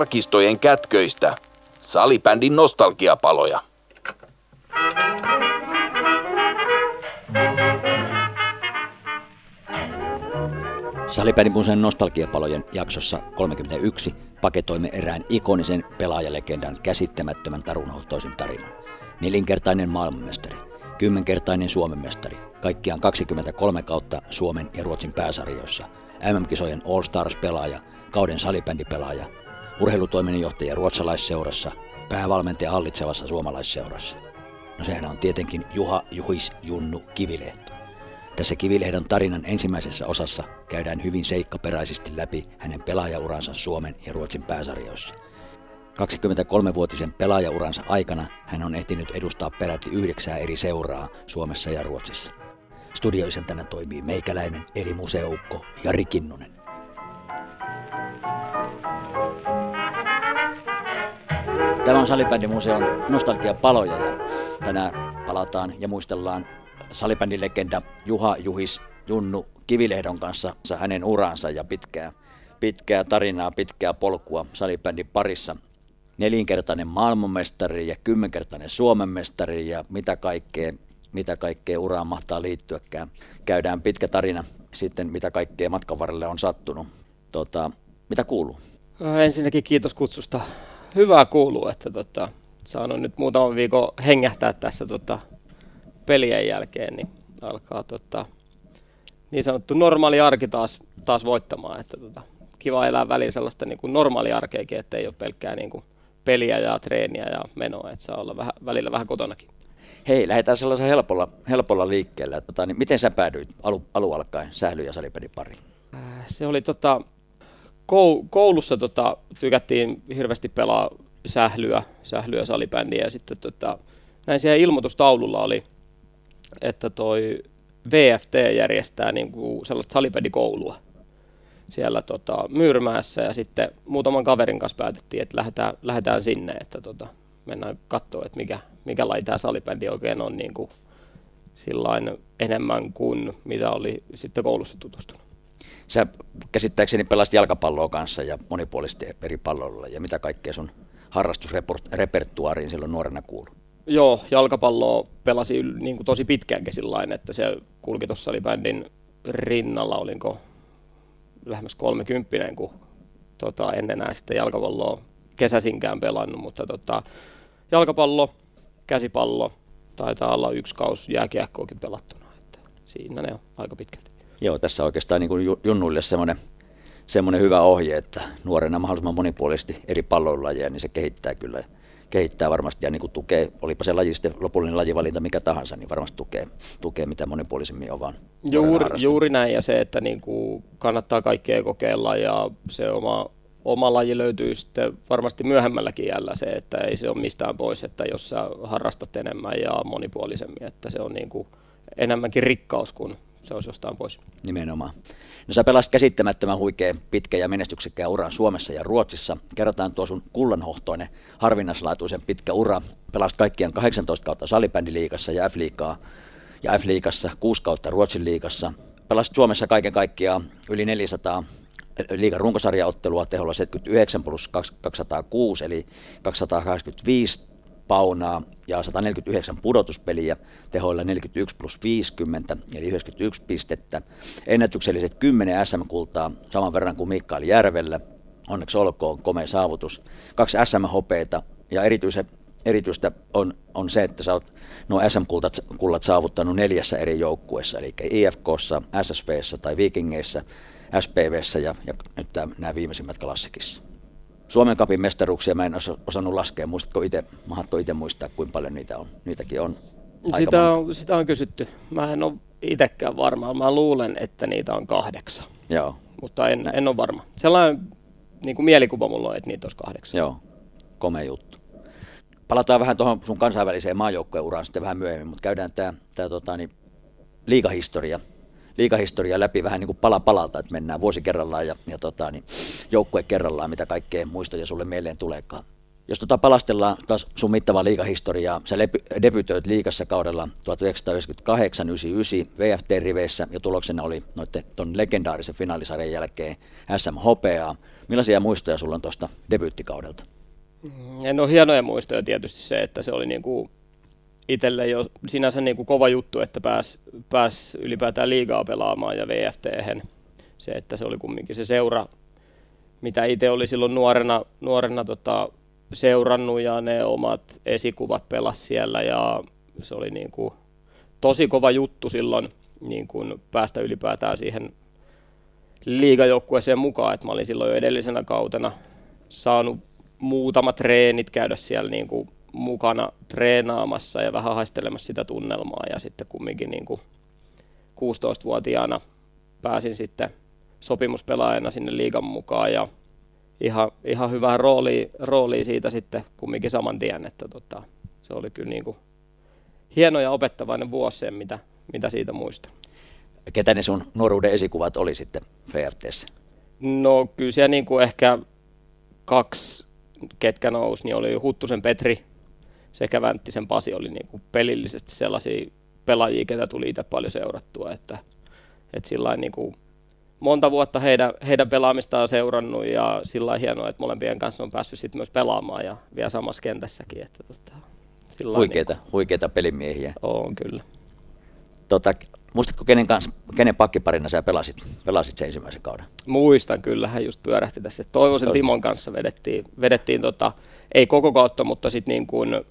arkistojen kätköistä. Salibändin nostalgiapaloja. Salibändin museon nostalgiapalojen jaksossa 31 paketoimme erään ikonisen pelaajalegendan käsittämättömän tarunohtoisen tarinan. Nelinkertainen maailmanmestari, kymmenkertainen Suomen mestari, kaikkiaan 23 kautta Suomen ja Ruotsin pääsarjoissa, MM-kisojen All Stars-pelaaja, kauden salibändipelaaja, urheilutoiminnanjohtaja ruotsalaisseurassa, päävalmentaja hallitsevassa suomalaisseurassa. No sehän on tietenkin Juha Juhis Junnu Kivilehto. Tässä Kivilehdon tarinan ensimmäisessä osassa käydään hyvin seikkaperäisesti läpi hänen pelaajauransa Suomen ja Ruotsin pääsarjoissa. 23-vuotisen pelaajauransa aikana hän on ehtinyt edustaa peräti yhdeksää eri seuraa Suomessa ja Ruotsissa. Studioisäntänä toimii meikäläinen eli museoukko Jari Kinnunen. Tämä on Salibändimuseon nostalgiapaloja ja tänään palataan ja muistellaan salibändilegenda Juha Juhis Junnu Kivilehdon kanssa hänen uransa ja pitkää, pitkää tarinaa, pitkää polkua salibändin parissa. Nelinkertainen maailmanmestari ja kymmenkertainen Suomen mestari ja mitä kaikkea, mitä kaikkea uraan mahtaa liittyäkään. Käydään pitkä tarina sitten, mitä kaikkea matkan varrelle on sattunut. Tota, mitä kuuluu? Ensinnäkin kiitos kutsusta. Hyvää kuuluu, että tota, saanut nyt muutaman viikon hengähtää tässä tota, pelien jälkeen, niin alkaa tota, niin sanottu normaali arki taas, taas voittamaan. Että tota, kiva elää väliin sellaista niin kuin normaali arkeakin, että ei ole pelkkää niin kuin peliä ja treeniä ja menoa, että saa olla vähän, välillä vähän kotonakin. Hei, lähdetään sellaisen helpolla, helpolla liikkeelle. Tota, niin miten sä päädyit alu, alu alkaen sähly- ja salipedin pariin? Äh, se oli tota, koulussa tota, tykättiin hirveästi pelaa sählyä, sählyä salibändiä ja sitten tota, näin siellä ilmoitustaululla oli että toi VFT järjestää niin kuin sellaista salipedikoulua siellä tota, Myyrmäessä ja sitten muutaman kaverin kanssa päätettiin, että lähdetään, lähdetään sinne, että tota, mennään katsoa, että mikä, mikä laji tämä salibändi oikein on niin kuin sillain enemmän kuin mitä oli sitten koulussa tutustunut. Sä käsittääkseni pelasit jalkapalloa kanssa ja monipuolisesti eri palloilla ja mitä kaikkea sun harrastusrepertuaariin silloin nuorena kuului? Joo, jalkapalloa pelasi niin kuin tosi pitkäänkin sillain, että se kulki tuossa oli bändin rinnalla, olinko lähemmäs 30, kun tota, en enää sitten jalkapalloa kesäsinkään pelannut, mutta tota, jalkapallo, käsipallo, taitaa olla yksi kausi jääkiekkoakin pelattuna, että siinä ne on aika pitkälti. Joo, tässä oikeastaan niin kuin junnuille semmoinen semmoinen hyvä ohje, että nuorena mahdollisimman monipuolisesti eri palloilajeja, niin se kehittää kyllä kehittää varmasti ja niin kuin tukee, olipa se laji sitten lopullinen lajivalinta mikä tahansa, niin varmasti tukee, tukee mitä monipuolisemmin on vaan. Juuri, juuri näin ja se, että niin kuin kannattaa kaikkea kokeilla ja se oma, oma laji löytyy sitten varmasti myöhemmälläkin jällä se, että ei se ole mistään pois, että jos sä harrastat enemmän ja monipuolisemmin, että se on niin kuin enemmänkin rikkaus kuin se olisi jostain pois. Nimenomaan. No sä pelasit käsittämättömän huikea pitkä ja menestyksekkään uran Suomessa ja Ruotsissa. Kerrotaan tuo sun kullanhohtoinen, harvinaislaatuisen pitkä ura. Pelasit kaikkiaan 18 kautta salibändiliigassa ja F-liigaa ja F-liigassa 6 kautta Ruotsin liigassa. Pelasit Suomessa kaiken kaikkiaan yli 400 liigan runkosarjaottelua teholla 79 plus 206 eli 285 paunaa ja 149 pudotuspeliä tehoilla 41 plus 50 eli 91 pistettä. Ennätykselliset 10 SM-kultaa saman verran kuin Mikael Järvellä. Onneksi olkoon komea saavutus. Kaksi SM-hopeita ja erityisen erityistä on, on se, että sä oot nuo SM-kullat saavuttanut neljässä eri joukkueessa, eli IFKssa, SSVssä tai Vikingeissa, SPVssä ja, ja nyt nämä viimeisimmät klassikissa. Suomen kapin mestaruuksia mä en osannut laskea. Muistatko itse, mahatko itse muistaa, kuinka paljon niitä on? Niitäkin on sitä on, sitä on kysytty. Mä en ole itsekään varma. Mä luulen, että niitä on kahdeksan. Joo. Mutta en, en ole varma. Sellainen niin kuin mielikuva mulla on, että niitä olisi kahdeksan. Joo, komea juttu. Palataan vähän tuohon sun kansainväliseen maajoukkueen uraan sitten vähän myöhemmin, mutta käydään tämä, tota, niin, liigahistoria liikahistoria läpi vähän niin kuin pala palalta, että mennään vuosi kerrallaan ja, ja tota, niin, joukkue kerrallaan, mitä kaikkea muistoja sulle mieleen tuleekaan. Jos tota palastellaan taas sun mittavaa liikahistoriaa, sä debytoit liikassa kaudella 1998-99 VFT-riveissä ja tuloksena oli noiden ton legendaarisen finaalisarjan jälkeen SM Hopeaa. Millaisia muistoja sulla on tuosta debyyttikaudelta? Ole hienoja muistoja tietysti se, että se oli niin kuin itselle jo sinänsä niin kuin kova juttu, että pääsi pääs ylipäätään liigaa pelaamaan ja vft Se, että se oli kumminkin se seura, mitä itse oli silloin nuorena, nuorena tota, seurannut ja ne omat esikuvat pelas siellä ja se oli niin kuin tosi kova juttu silloin niin kuin päästä ylipäätään siihen liigajoukkueeseen mukaan, että mä olin silloin jo edellisenä kautena saanut muutamat treenit käydä siellä niin kuin mukana treenaamassa ja vähän haistelemassa sitä tunnelmaa ja sitten kumminkin niin kuin 16-vuotiaana pääsin sitten sopimuspelaajana sinne liigan mukaan ja ihan, ihan hyvää roolia, roolia siitä sitten kumminkin saman tien, että tota, se oli kyllä niin kuin hieno ja opettavainen vuosi mitä, mitä siitä muistan. Ketä ne sun nuoruuden esikuvat oli sitten VFTssä? No kyllä siellä niin kuin ehkä kaksi, ketkä nousi, niin oli Huttusen Petri sekä Vänttisen Pasi oli niin kuin pelillisesti sellaisia pelaajia, ketä tuli itse paljon seurattua, että, että sillä niin kuin monta vuotta heidän, heidän pelaamistaan seurannut ja sillä hienoa, että molempien kanssa on päässyt sitten myös pelaamaan ja vielä samassa kentässäkin. Että tota, huikeita, niin kuin, huikeita pelimiehiä. On kyllä. Tota, muistatko kenen, kanssa, kenen pakkiparina sä pelasit, pelasit sen ensimmäisen kauden? Muistan kyllä, hän just pyörähti tässä. Toivoisen Toivoisen Timon kanssa vedettiin, vedettiin tota, ei koko kautta, mutta sitten niin kuin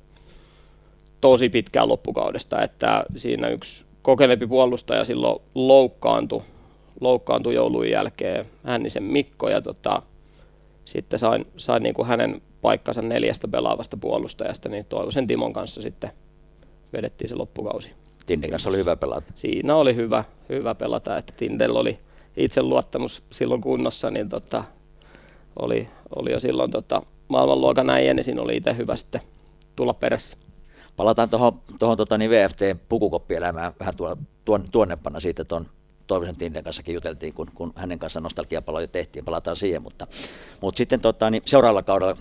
tosi pitkään loppukaudesta, että siinä yksi kokeneempi puolustaja silloin loukkaantui loukkaantui joulun jälkeen Hännisen Mikko ja tota, sitten sain, sain niin kuin hänen paikkansa neljästä pelaavasta puolustajasta, niin Toivosen Timon kanssa sitten vedettiin se loppukausi. Tindin kanssa oli hyvä pelata. Siinä oli hyvä, hyvä pelata, että Tindel oli itseluottamus silloin kunnossa, niin tota, oli, oli jo silloin tota, maailmanluokan äijä, niin siinä oli itse hyvä sitten tulla perässä. Palataan tuohon tota, niin VFT-pukukoppielämään vähän tuon, tuonnepana siitä tuon Toivosen Tinden kanssakin juteltiin, kun, kun hänen kanssaan nostalgiapaloja tehtiin, palataan siihen, mutta, mutta sitten tota, niin seuraavalla kaudella 1999-2000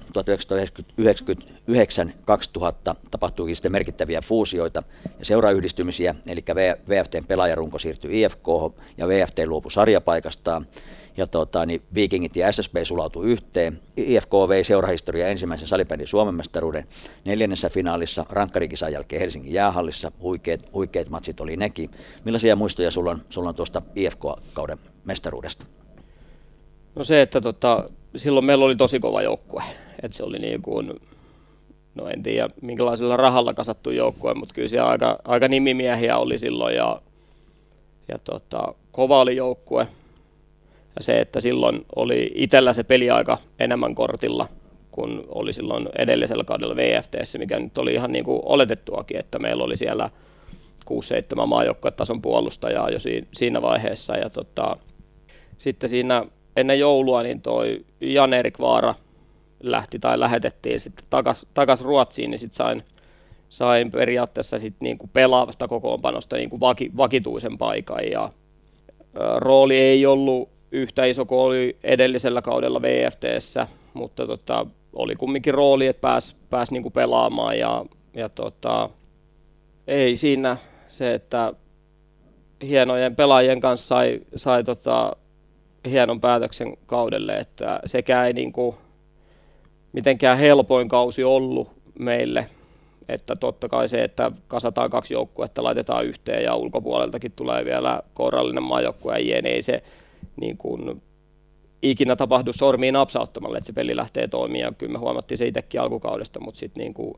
tapahtuikin sitten merkittäviä fuusioita ja seurayhdistymisiä, eli VFTn pelaajarunko siirtyi IFK ja VFT luopui sarjapaikastaan ja tota, niin Vikingit ja SSB sulautui yhteen. IFK vei seurahistoria ensimmäisen salibändin Suomen mestaruuden neljännessä finaalissa, rankkarikisan jälkeen Helsingin jäähallissa. Huikeat, huikeat matsit oli nekin. Millaisia muistoja sulla on, sulla on tuosta IFK-kauden mestaruudesta? No se, että tota, silloin meillä oli tosi kova joukkue. Et se oli niin kuin, no en tiedä minkälaisella rahalla kasattu joukkue, mutta kyllä siellä aika, aika nimimiehiä oli silloin ja, ja tota, kova oli joukkue. Ja se, että silloin oli itsellä se peliaika enemmän kortilla kuin oli silloin edellisellä kaudella VFTssä, mikä nyt oli ihan niin kuin oletettuakin, että meillä oli siellä 6-7 maajoukkuetason puolustajaa jo siinä vaiheessa. Ja tota, sitten siinä ennen joulua niin toi Jan-Erik Vaara lähti tai lähetettiin sitten takas, takas Ruotsiin, niin sitten sain, sain periaatteessa sit niinku pelaavasta kokoonpanosta niinku vaki, vakituisen paikan ja rooli ei ollut yhtä iso kuin oli edellisellä kaudella VFTssä, mutta tota, oli kumminkin rooli, että pääsi pääs niinku pelaamaan ja, ja tota, ei siinä se, että hienojen pelaajien kanssa sai, sai tota, hienon päätöksen kaudelle, että sekä ei niinku mitenkään helpoin kausi ollut meille, että totta kai se, että kasataan kaksi joukkuetta, laitetaan yhteen ja ulkopuoleltakin tulee vielä kourallinen maajoukkue ja ei se niin kuin ikinä tapahdu sormiin napsauttamalla, että se peli lähtee toimimaan. Kyllä me huomattiin se itsekin alkukaudesta, mutta sitten niin kuin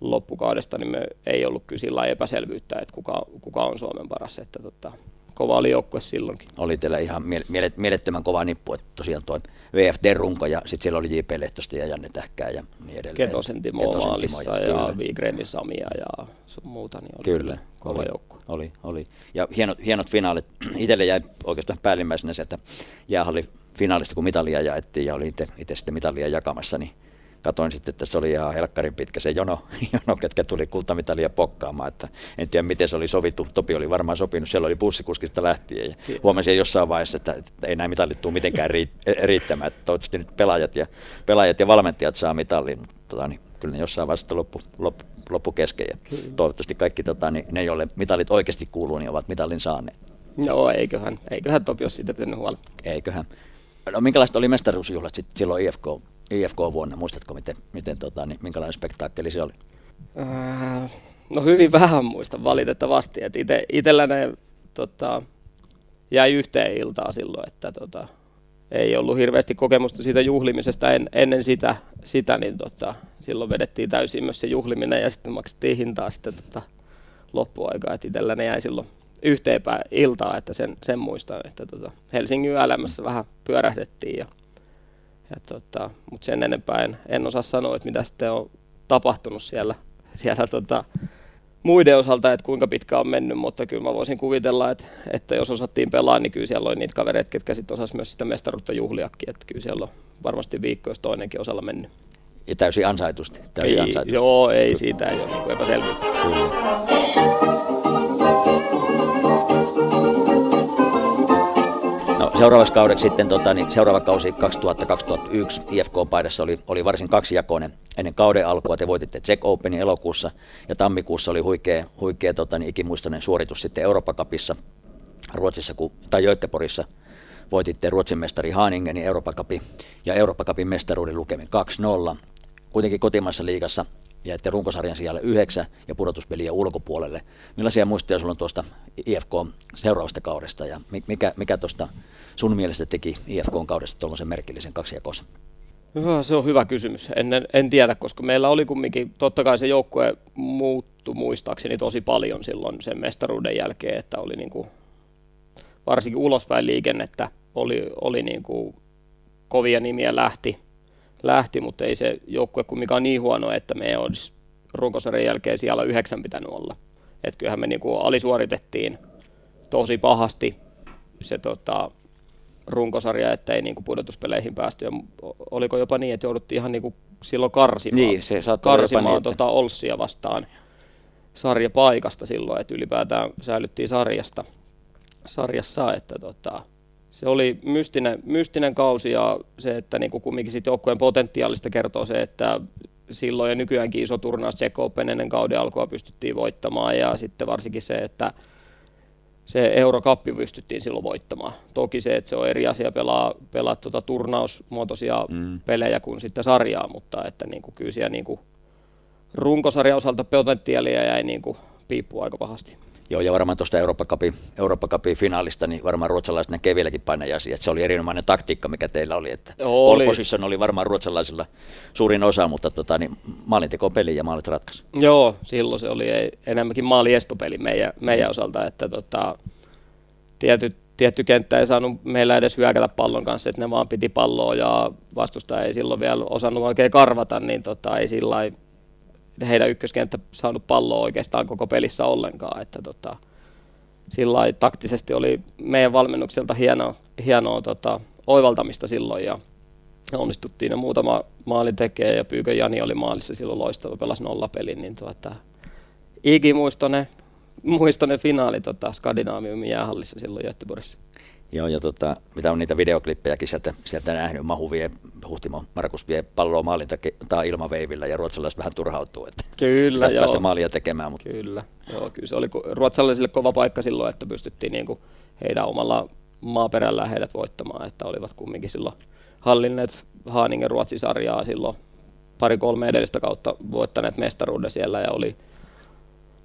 loppukaudesta niin me ei ollut kyllä sillä epäselvyyttä, että kuka, kuka on Suomen paras. Että tota, kova oli joukkue silloinkin. Oli teillä ihan mielettömän kova nippu, että tosiaan tuo VFD-runko ja sitten siellä oli J.P. Lehtosta ja Janne Tähkää ja niin edelleen. Ketosen Timo Ketosen maalissa ja, ja Vigrenin Samia ja sun muuta, niin oli kyllä, kyllä kova oli, joukkue. Oli, oli. Ja hienot, hienot finaalit. Itselle jäi oikeastaan päällimmäisenä se, että jäähalli finaalista kun mitalia jaettiin ja oli itse sitten mitalia jakamassa, niin katoin sitten, että se oli ihan helkkarin pitkä se jono, jono ketkä tuli kultamitalia pokkaamaan. Että en tiedä, miten se oli sovittu. Topi oli varmaan sopinut, siellä oli bussikuskista lähtien. Ja huomasin jossain vaiheessa, että, että ei näin mitalit tule mitenkään riittämään. Että toivottavasti nyt pelaajat ja, pelaajat ja valmentajat saa mitallin. Mutta tota, niin, kyllä ne jossain vaiheessa loppu, loppu, loppu kesken. Ja toivottavasti kaikki tota, niin, ne, joille mitalit oikeasti kuuluu, niin ovat mitallin saaneet. No eiköhän, eiköhän Topi ole siitä pitänyt huolta. Eiköhän. No minkälaiset oli mestaruusjuhlat sitten silloin IFK, IFK-vuonna? Muistatko, miten, miten tota, niin, minkälainen spektaakkeli se oli? Äh, no hyvin vähän muista valitettavasti. Et ite, itellä ne tota, jäi yhteen iltaan silloin, että tota, ei ollut hirveästi kokemusta siitä juhlimisesta en, ennen sitä, sitä niin tota, silloin vedettiin täysin myös se juhliminen ja sitten maksettiin hintaa sitten tota, loppuaikaa, että itsellä ne jäi silloin yhteen iltaa, että sen, sen muistan, että tota, Helsingin elämässä vähän pyörähdettiin ja tota, mutta sen enempää en, en osaa sanoa, että mitä sitten on tapahtunut siellä, siellä tota, muiden osalta, että kuinka pitkä on mennyt, mutta kyllä mä voisin kuvitella, että, että jos osattiin pelaa, niin kyllä siellä oli niitä kavereita, ketkä sitten osasivat myös sitä mestaruutta juhliakin, että kyllä siellä on varmasti viikko, jos toinenkin osalla mennyt. Ja täysin ansaitusti. Täysin ei, ansaitusti. Joo, ei siitä ei ole niin epäselvyyttä. Kyllä. Seuraavaksi kaudeksi sitten, tota, niin seuraava kausi 2000-2001 IFK-paidassa oli, oli varsin kaksijakoinen. Ennen kauden alkua te voititte Czech Openin elokuussa ja tammikuussa oli huikea, huikea tota, niin ikimuistoinen suoritus sitten Eurooppa Cupissa Ruotsissa kun, tai Göteborgissa voititte Ruotsin mestari Haningenin Eurooppa ja Eurooppa Cupin mestaruuden lukemin 2-0. Kuitenkin kotimaassa liigassa jäitte runkosarjan siellä yhdeksän ja pudotuspeliä ulkopuolelle. Millaisia muistoja sulla on tuosta IFK seuraavasta kaudesta ja mikä, mikä tuosta sun mielestä teki IFK kaudesta tuollaisen merkillisen kaksijakossa? No, se on hyvä kysymys. En, en tiedä, koska meillä oli kumminkin, totta kai se joukkue muuttui muistaakseni tosi paljon silloin sen mestaruuden jälkeen, että oli niin kuin, varsinkin ulospäin liikennettä, oli, oli niin kuin, kovia nimiä lähti, lähti, mutta ei se joukkue kumminkaan niin huono, että me olisi runkosarjan jälkeen siellä yhdeksän pitänyt olla. Että kyllähän me niin kuin alisuoritettiin tosi pahasti se tota, runkosarja, että ei niin kuin pudotuspeleihin päästy. Ja oliko jopa niin, että jouduttiin ihan niin kuin silloin karsimaan, niin, se karsimaan niin, että... tota Olssia vastaan sarjapaikasta silloin, että ylipäätään säilyttiin sarjasta, sarjassa, että tota, se oli mystinen, mystinen kausi ja se, että niin kuin kumminkin sit joukkueen potentiaalista kertoo se, että silloin ja nykyäänkin iso turnaus Czech Open ennen kauden alkua pystyttiin voittamaan ja sitten varsinkin se, että se Eurokappi pystyttiin silloin voittamaan. Toki se, että se on eri asia pelaa, pelaa tuota turnausmuotoisia mm. pelejä kuin sitten sarjaa, mutta että niin kuin, kyllä siellä niin kuin, runkosarjan osalta potentiaalia jäi niin kuin, piippua aika pahasti. Joo, ja varmaan tuosta Eurooppa Cupin, Eurooppa Cupin finaalista, niin varmaan ruotsalaiset näkee vieläkin painajaisia, että se oli erinomainen taktiikka, mikä teillä oli, että oli. position oli varmaan ruotsalaisilla suurin osa, mutta tota, niin maalinteko peli ja maalit ratkaisi. Joo, silloin se oli enemmänkin maaliestopeli meidän, meidän osalta, että tota, tietyt tietty kenttä ei saanut meillä edes hyökätä pallon kanssa, että ne vaan piti palloa ja vastustaja ei silloin vielä osannut oikein karvata, niin tota, ei sillä heidän ykköskenttä saanut palloa oikeastaan koko pelissä ollenkaan. Että tota, sillä taktisesti oli meidän valmennukselta hienoa, hienoa tota, oivaltamista silloin ja onnistuttiin ja muutama maali tekee ja Pyykö Jani oli maalissa silloin loistava, pelasi nollapelin, niin tuota, ikimuistoinen muistoinen finaali tota, Skandinaaviumin jäähallissa silloin Göteborgissa. Joo, ja tota, mitä on niitä videoklippejäkin sieltä, sieltä nähnyt, Mahu vie, Huhtimo Markus vie palloa maalin tai ilmaveivillä ja ruotsalaiset vähän turhautuu, että kyllä, joo. päästä maalia tekemään. Mutta... Kyllä, joo, kyllä se oli ruotsalaisille kova paikka silloin, että pystyttiin niin kuin heidän omalla maaperällään heidät voittamaan, että olivat kumminkin silloin hallinneet Haaningen Ruotsin sarjaa silloin pari-kolme edellistä kautta voittaneet mestaruuden siellä ja oli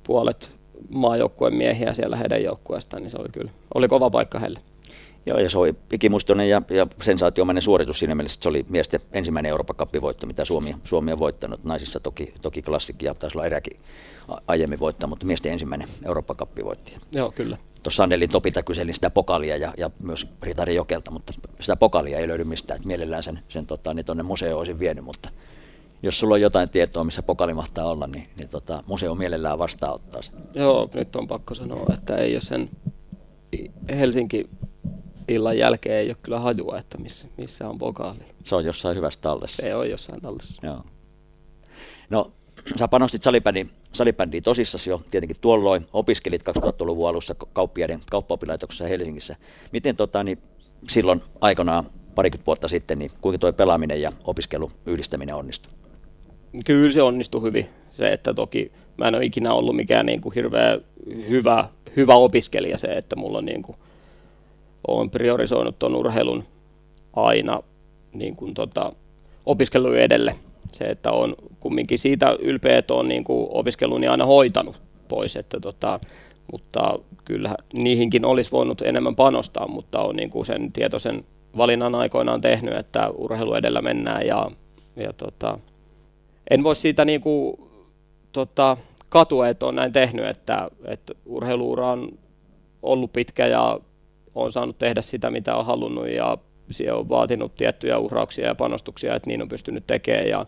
puolet maajoukkueen miehiä siellä heidän joukkueestaan, niin se oli kyllä oli kova paikka heille. Joo, ja se oli ikimuistoinen ja, ja sensaatiomainen suoritus siinä mielessä, että se oli miesten ensimmäinen Euroopan voitto, mitä Suomi, Suomi on voittanut. Naisissa toki, toki klassikki ja taisi olla eräkin aiemmin voittaa, mutta miesten ensimmäinen Euroopan voitti. Joo, kyllä. Tuossa Annelin Topilta kyselin sitä pokalia ja, ja myös Ritari Jokelta, mutta sitä pokalia ei löydy mistään, että mielellään sen, sen tota, niin tuonne museoon olisin vienyt, mutta jos sulla on jotain tietoa, missä pokali mahtaa olla, niin, niin tota, museo mielellään vastaanottaa sen. Joo, nyt on pakko sanoa, että ei ole sen Helsinki illan jälkeen ei ole kyllä hajua, että missä, missä on pokaali. Se on jossain hyvässä tallessa. Se on jossain tallessa. Joo. No, sä panostit salibändiin, salibändiin tosissasi jo tietenkin tuolloin, opiskelit 2000-luvun alussa kauppiaiden kauppaopilaitoksessa Helsingissä. Miten tota, niin silloin aikanaan parikymmentä vuotta sitten, niin kuinka tuo pelaaminen ja opiskelu yhdistäminen onnistui? Kyllä se onnistui hyvin. Se, että toki mä en ole ikinä ollut mikään niin kuin hirveän hyvä, hyvä opiskelija se, että mulla on niin kuin, olen priorisoinut tuon urheilun aina niin kuin tota, opiskelu edelle. Se, että on kumminkin siitä ylpeä, että on niin kuin opiskeluni aina hoitanut pois, että tota, mutta kyllä niihinkin olisi voinut enemmän panostaa, mutta on niin kuin sen tietoisen valinnan aikoinaan tehnyt, että urheilu edellä mennään ja, ja tota, en voi siitä niin kuin, tota, katua, että on näin tehnyt, että, että urheiluura on ollut pitkä ja on saanut tehdä sitä, mitä on halunnut ja se on vaatinut tiettyjä uhrauksia ja panostuksia, että niin on pystynyt tekemään ja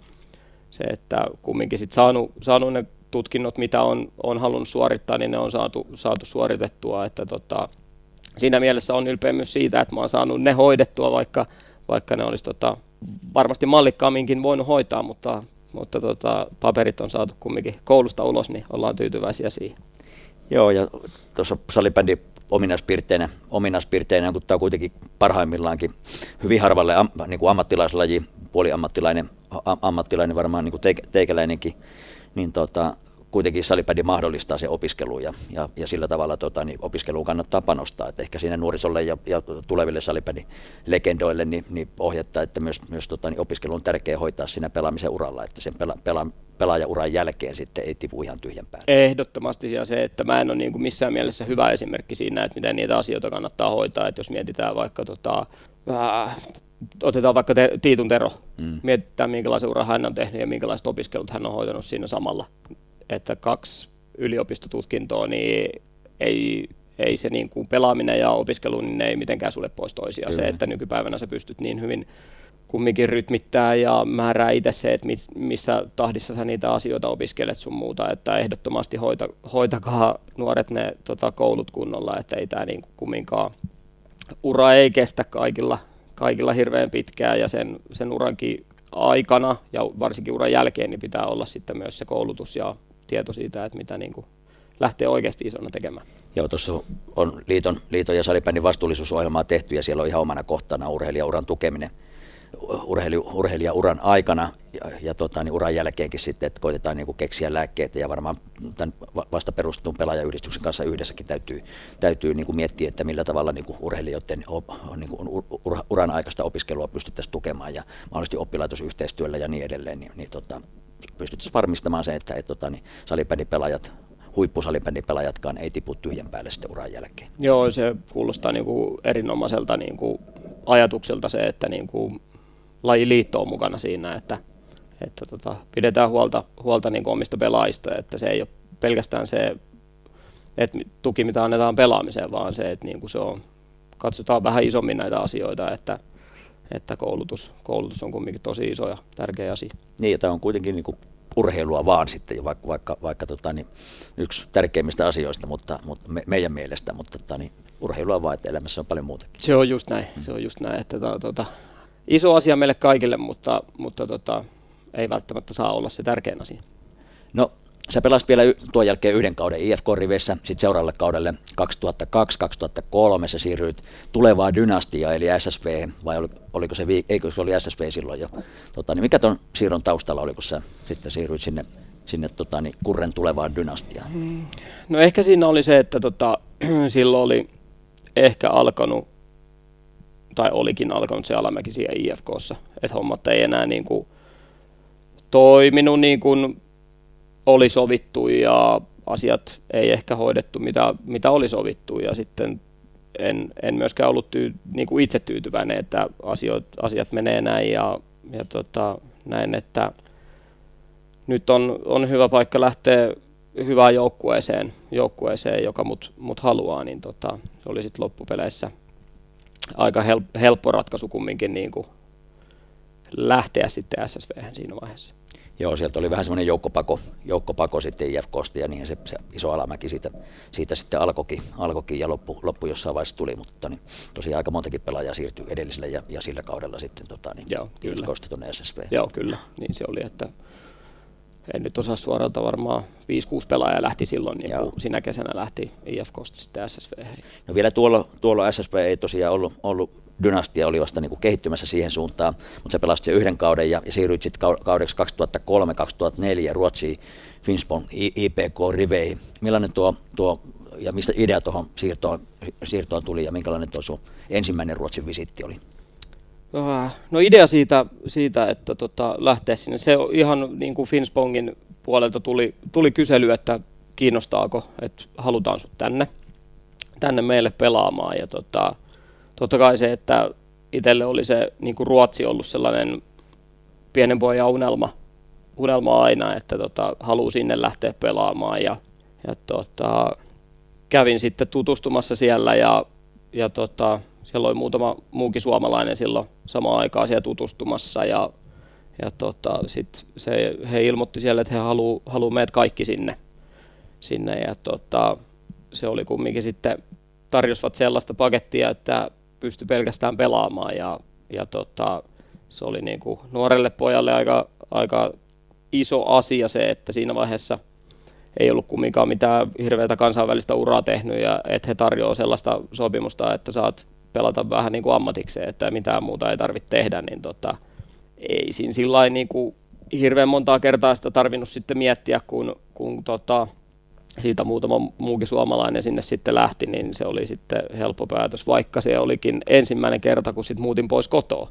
se, että kumminkin sit saanut, saanut ne tutkinnot, mitä on, on halunnut suorittaa, niin ne on saatu, saatu suoritettua, että tota, siinä mielessä on ylpeä myös siitä, että mä oon saanut ne hoidettua, vaikka, vaikka ne olisi tota, varmasti mallikkaamminkin voinut hoitaa, mutta, mutta tota, paperit on saatu kumminkin koulusta ulos, niin ollaan tyytyväisiä siihen. Joo, ja tuossa salibändi ominaispiirteinä, ominaispiirteinä kun tämä on kuitenkin parhaimmillaankin hyvin harvalle am, niin kuin ammattilaislaji, puoliammattilainen, ammattilainen varmaan niin kuin teikäläinenkin, niin tota, kuitenkin salibändi mahdollistaa se opiskelu ja, ja, ja sillä tavalla tota, niin opiskeluun kannattaa panostaa. Et ehkä siinä nuorisolle ja, ja tuleville salibändin legendoille niin, niin ohjetta, että myös, myös tota, niin opiskelu on tärkeä hoitaa siinä pelaamisen uralla, että sen pela, pela, pelaajauran jälkeen sitten ei tipu ihan tyhjän päälle. Ehdottomasti ja se, että mä en ole niin kuin missään mielessä hyvä esimerkki siinä, että miten niitä asioita kannattaa hoitaa, että jos mietitään vaikka tota, äh, otetaan vaikka te, Tiitun Tero, mm. mietitään minkälaisen uran hän on tehnyt ja minkälaiset opiskelut hän on hoitanut siinä samalla että kaksi yliopistotutkintoa, niin ei, ei se niin kuin pelaaminen ja opiskelu, niin ne ei mitenkään sulle pois toisiaan. Se, että nykypäivänä sä pystyt niin hyvin kumminkin rytmittää ja määrää itse se, että missä tahdissa sä niitä asioita opiskelet sun muuta, että ehdottomasti hoita, hoitakaa nuoret ne tota, koulut kunnolla, että ei tämä niin kumminkaan, ura ei kestä kaikilla, kaikilla hirveän pitkään. Ja sen, sen urankin aikana ja varsinkin uran jälkeen niin pitää olla sitten myös se koulutus ja tieto siitä, että mitä niin kuin lähtee oikeasti isona tekemään. Joo, tuossa on liiton, liiton ja salibändin vastuullisuusohjelmaa tehty ja siellä on ihan omana kohtana urheilijauran tukeminen urheili, urheilijauran aikana ja, ja tota, niin uran jälkeenkin sitten, että koitetaan niin kuin keksiä lääkkeitä ja varmaan tämän vasta perustetun pelaajayhdistyksen kanssa yhdessäkin täytyy, täytyy niin kuin miettiä, että millä tavalla niin kuin urheilijoiden niin kuin ur, uran aikaista opiskelua pystyttäisiin tukemaan ja mahdollisesti oppilaitosyhteistyöllä ja niin edelleen, niin, niin tota, pystyttäisiin varmistamaan se, että et, tota, niin salibändipelaajat huippusalibändipelaajatkaan ei tipu tyhjän päälle sitten uran jälkeen. Joo, se kuulostaa niin kuin erinomaiselta niin kuin ajatukselta se, että niin kuin lajiliitto on mukana siinä, että, että tota, pidetään huolta, huolta niin kuin omista pelaajista, että se ei ole pelkästään se että tuki, mitä annetaan pelaamiseen, vaan se, että niin kuin se on, katsotaan vähän isommin näitä asioita, että, että koulutus, koulutus on kuitenkin tosi iso ja tärkeä asia. Niin, ja tämä on kuitenkin niin kuin urheilua vaan sitten, vaikka, vaikka, vaikka tota, niin, yksi tärkeimmistä asioista mutta, mutta me, meidän mielestä, mutta tota, niin, urheilua vaan, että elämässä on paljon muutakin. Se on just näin, se on just näin, että to, tota, iso asia meille kaikille, mutta, mutta tota, ei välttämättä saa olla se tärkein asia. No Sä pelasit vielä tuon jälkeen yhden kauden IFK-riveissä, sitten seuraavalle kaudelle 2002-2003 sä siirryit tulevaan dynastiaan, eli SSV, vai oliko se, eikö se oli SSV silloin jo? Tota, niin mikä ton siirron taustalla oli, kun sä sitten siirryit sinne, sinne tota, niin Kurren tulevaan dynastiaan? No ehkä siinä oli se, että tota, silloin oli ehkä alkanut, tai olikin alkanut se alamäki siellä IFKssa, että hommat ei enää niin kuin toiminut niin kuin oli sovittu ja asiat ei ehkä hoidettu, mitä, mitä oli sovittu ja sitten en, en myöskään ollut tyy, niin kuin itse tyytyväinen, että asiat, asiat menee näin ja, ja tota, näin, että nyt on, on hyvä paikka lähteä hyvään joukkueeseen, joukkueeseen joka mut, mut haluaa, niin tota, se oli sitten loppupeleissä aika help, helppo ratkaisu kumminkin niin kuin lähteä sitten SSV siinä vaiheessa. Joo, sieltä oli vähän semmoinen joukkopako, joukkopako sitten IFKsta ja niin se, se iso alamäki siitä, siitä sitten alkoikin, alkoikin ja loppu, loppu jossain vaiheessa tuli, mutta niin, tosiaan aika montakin pelaajaa siirtyi edellisellä ja, ja sillä kaudella sitten tota, niin, Joo, IFKsta tuonne SSV. Joo, kyllä, niin se oli, että en nyt osaa suoralta varmaan 5-6 pelaajaa lähti silloin, niin kuin sinä kesänä lähti IFKsta sitten SSV. No vielä tuolla, tuolla SSV ei tosiaan ollut, ollut dynastia oli vasta niin kuin kehittymässä siihen suuntaan, mutta sä pelasit sen yhden kauden ja, ja siirryit sitten kaudeksi 2003-2004 Ruotsiin Finspon IPK-riveihin. Millainen tuo, tuo ja mistä idea tuohon siirtoon, siirtoon tuli ja minkälainen tuo sun ensimmäinen Ruotsin visitti oli? No idea siitä, siitä että tota, lähteä sinne, se on ihan niin kuin Finspongin puolelta tuli, tuli kysely, että kiinnostaako, että halutaan sut tänne, tänne meille pelaamaan. Ja tota, totta kai se, että itselle oli se niin kuin Ruotsi ollut sellainen pienen pojan unelma, unelma aina, että tota, haluaa sinne lähteä pelaamaan. Ja, ja tota, kävin sitten tutustumassa siellä ja, ja tota, siellä oli muutama muukin suomalainen silloin samaan aikaan siellä tutustumassa ja, ja tota, sit se, he ilmoitti siellä, että he haluaa haluu meidät kaikki sinne, sinne ja tota, se oli kumminkin sitten tarjosivat sellaista pakettia, että pystyi pelkästään pelaamaan ja, ja tota, se oli niin kuin nuorelle pojalle aika, aika iso asia se, että siinä vaiheessa ei ollut kumminkaan mitään hirveätä kansainvälistä uraa tehnyt ja että he tarjoavat sellaista sopimusta, että saat pelata vähän niin kuin ammatikseen, että mitään muuta ei tarvitse tehdä, niin tota, ei siinä sillä niin kuin hirveän montaa kertaa sitä tarvinnut sitten miettiä, kun, kun tota, siitä muutama muukin suomalainen sinne sitten lähti, niin se oli sitten helppo päätös, vaikka se olikin ensimmäinen kerta, kun sitten muutin pois kotoa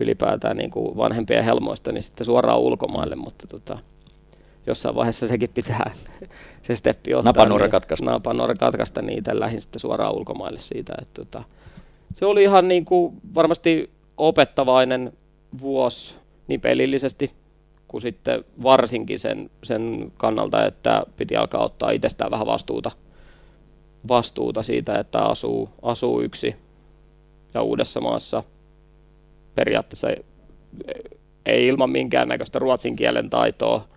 ylipäätään niin kuin vanhempien helmoista, niin sitten suoraan ulkomaille, mutta tota, jossain vaiheessa sekin pitää se steppi ottaa. Napanuora niin, katkaista. Napanuora katkaista, niin lähdin sitten suoraan ulkomaille siitä, että tota, se oli ihan niin kuin varmasti opettavainen vuosi niin pelillisesti kuin sitten varsinkin sen, sen kannalta, että piti alkaa ottaa itsestään vähän vastuuta, vastuuta siitä, että asuu, asuu yksi ja uudessa maassa periaatteessa ei, ei ilman minkäännäköistä ruotsin kielen taitoa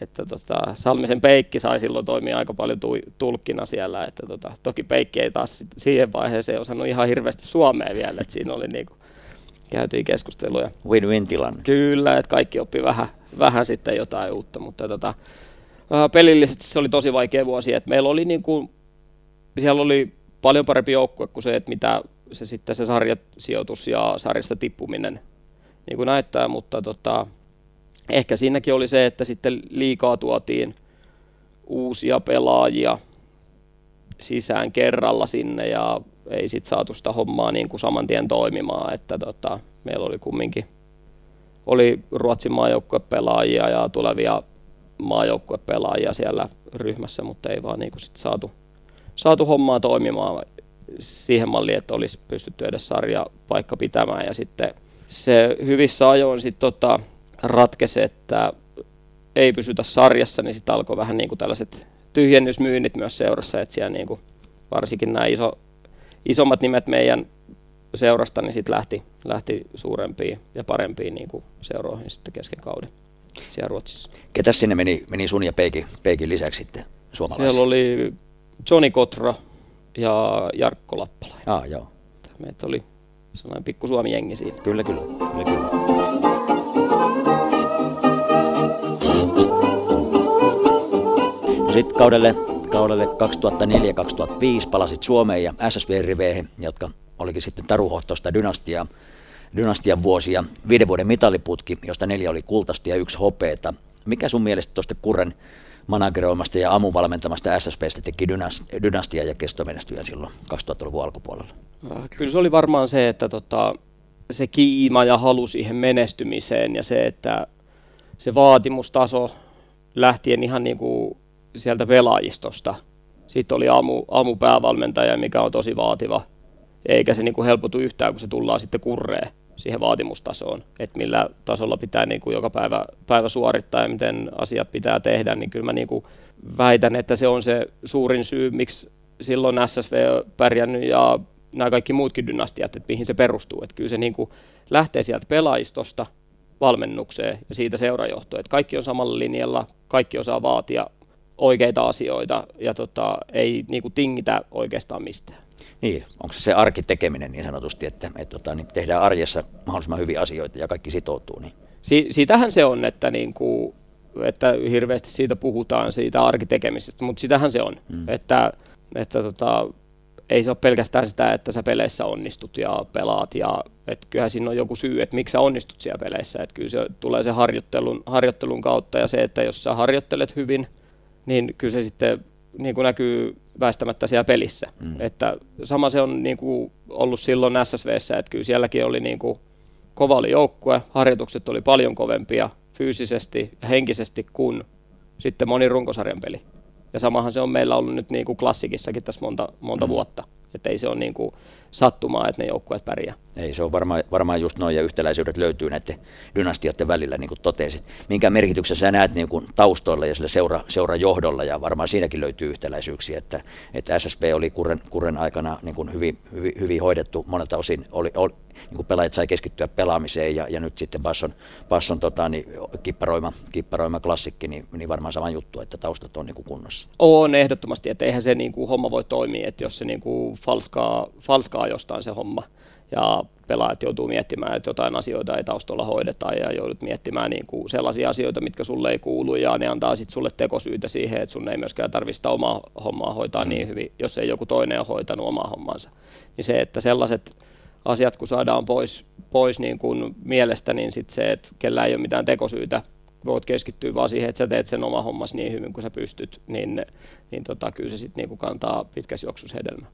että tota, Salmisen Peikki sai silloin toimia aika paljon tu- tulkkina siellä, että tota, toki Peikki ei taas siihen vaiheeseen osannut ihan hirveästi suomea vielä, että siinä oli niinku, käytiin keskusteluja. Win-win tilanne. Kyllä, että kaikki oppi vähän, vähän sitten jotain uutta, mutta tota, pelillisesti se oli tosi vaikea vuosi, että meillä oli niinku, siellä oli paljon parempi joukkue kuin se, että mitä se sitten se sarjasijoitus ja sarjasta tippuminen niin kuin näyttää, mutta tota, ehkä siinäkin oli se, että sitten liikaa tuotiin uusia pelaajia sisään kerralla sinne ja ei sitten saatu sitä hommaa niin kuin saman tien toimimaan, että tota, meillä oli kumminkin oli Ruotsin maajoukkuepelaajia ja tulevia maajoukkuepelaajia siellä ryhmässä, mutta ei vaan niin kuin sit saatu, saatu hommaa toimimaan siihen malliin, että olisi pystytty edes sarja paikka pitämään. Ja sitten se hyvissä ajoin sitten tota, ratkesi, että ei pysytä sarjassa, niin sitten alkoi vähän niin kuin tällaiset tyhjennysmyynnit myös seurassa, että siellä niin kuin varsinkin nämä iso, isommat nimet meidän seurasta, niin sitten lähti, lähti suurempiin ja parempiin niin kuin seuroihin sitten kesken kauden siellä Ruotsissa. Ketä sinne meni, meni sun ja Peikin, Peikin lisäksi sitten suomalaisia? Siellä oli Johnny Kotra ja Jarkko Lappalainen. Ah, joo. Meitä oli sellainen pikku Suomi-jengi siinä. Kyllä, kyllä. kyllä, kyllä. Sitten kaudelle, kaudelle 2004-2005 palasit Suomeen ja SSV-riveihin, jotka olikin sitten taruhohtoista dynastiaa, dynastian vuosia. Viiden vuoden mitaliputki, josta neljä oli kultasta ja yksi hopeeta. Mikä sun mielestä tuosta Kurren manageroimasta ja aamuvalmentamasta SSPstä teki dynastia ja kestomenestyjä silloin 2000-luvun alkupuolella? Äh, kyllä se oli varmaan se, että tota, se kiima ja halu siihen menestymiseen ja se, että se vaatimustaso lähtien ihan niin kuin sieltä pelaajistosta. Sitten oli aamu, aamupäävalmentaja, mikä on tosi vaativa, eikä se niin kuin helpotu yhtään, kun se tullaan sitten kurreen siihen vaatimustasoon, että millä tasolla pitää niin kuin joka päivä, päivä suorittaa ja miten asiat pitää tehdä, niin kyllä mä niin kuin väitän, että se on se suurin syy, miksi silloin SSV on pärjännyt ja nämä kaikki muutkin dynastiat, että mihin se perustuu. Että kyllä se niin kuin lähtee sieltä pelaajistosta valmennukseen ja siitä seurajohtoon, että kaikki on samalla linjalla, kaikki osaa vaatia oikeita asioita ja tota, ei niin kuin tingitä oikeastaan mistään. Niin, onko se se arkitekeminen niin sanotusti, että, että, että tota, niin tehdään arjessa mahdollisimman hyviä asioita ja kaikki sitoutuu? Niin. Si- sitähän se on, että, niin kuin, että hirveästi siitä puhutaan, siitä arkitekemisestä, mutta sitähän se on, mm. että, että tota, ei se ole pelkästään sitä, että sä peleissä onnistut ja pelaat, ja että kyllähän siinä on joku syy, että miksi sä onnistut siellä peleissä, että kyllä se tulee se harjoittelun, harjoittelun kautta, ja se, että jos sä harjoittelet hyvin, niin kyllä se sitten niin kuin näkyy väistämättä siellä pelissä. Mm. Että sama se on niin kuin ollut silloin SSVssä, että kyllä sielläkin oli niin kuin, kova oli joukkue, harjoitukset oli paljon kovempia fyysisesti ja henkisesti kuin sitten moni runkosarjan peli. Ja samahan se on meillä ollut nyt niin kuin klassikissakin tässä monta, monta mm. vuotta. Että ei se ole niin kuin sattumaa, että ne joukkueet pärjää. Ei, se on varmaan, varmaan just noin, ja yhtäläisyydet löytyy näiden dynastioiden välillä, niin kuin totesit. Minkä merkityksen sä näet niin kuin taustoilla ja sillä seura, seurajohdolla, ja varmaan siinäkin löytyy yhtäläisyyksiä, että, että SSB oli kurren, kurren aikana niin kuin hyvin, hyvin, hyvin hoidettu monelta osin, oli, oli, niin kuin pelaajat sai keskittyä pelaamiseen, ja, ja nyt sitten Basson, Basson tota, niin, kipparoima, kipparoima klassikki, niin, niin varmaan sama juttu, että taustat on niin kuin kunnossa. On ehdottomasti, että eihän se niin kuin, homma voi toimia, että jos se niin kuin, falskaa, falskaa jostain se homma, ja pelaajat joutuu miettimään, että jotain asioita ei taustalla hoideta ja joudut miettimään niin kuin sellaisia asioita, mitkä sulle ei kuulu ja ne antaa sitten sulle tekosyytä siihen, että sun ei myöskään tarvitse omaa hommaa hoitaa niin hyvin, jos ei joku toinen ole hoitanut omaa hommansa. Niin se, että sellaiset asiat kun saadaan pois, pois niin kuin mielestä, niin sitten se, että kellä ei ole mitään tekosyytä voit keskittyä vaan siihen, että sä teet sen oma hommas niin hyvin kuin sä pystyt, niin, niin tota, kyllä se sitten niinku kantaa pitkässä juoksussa hedelmä.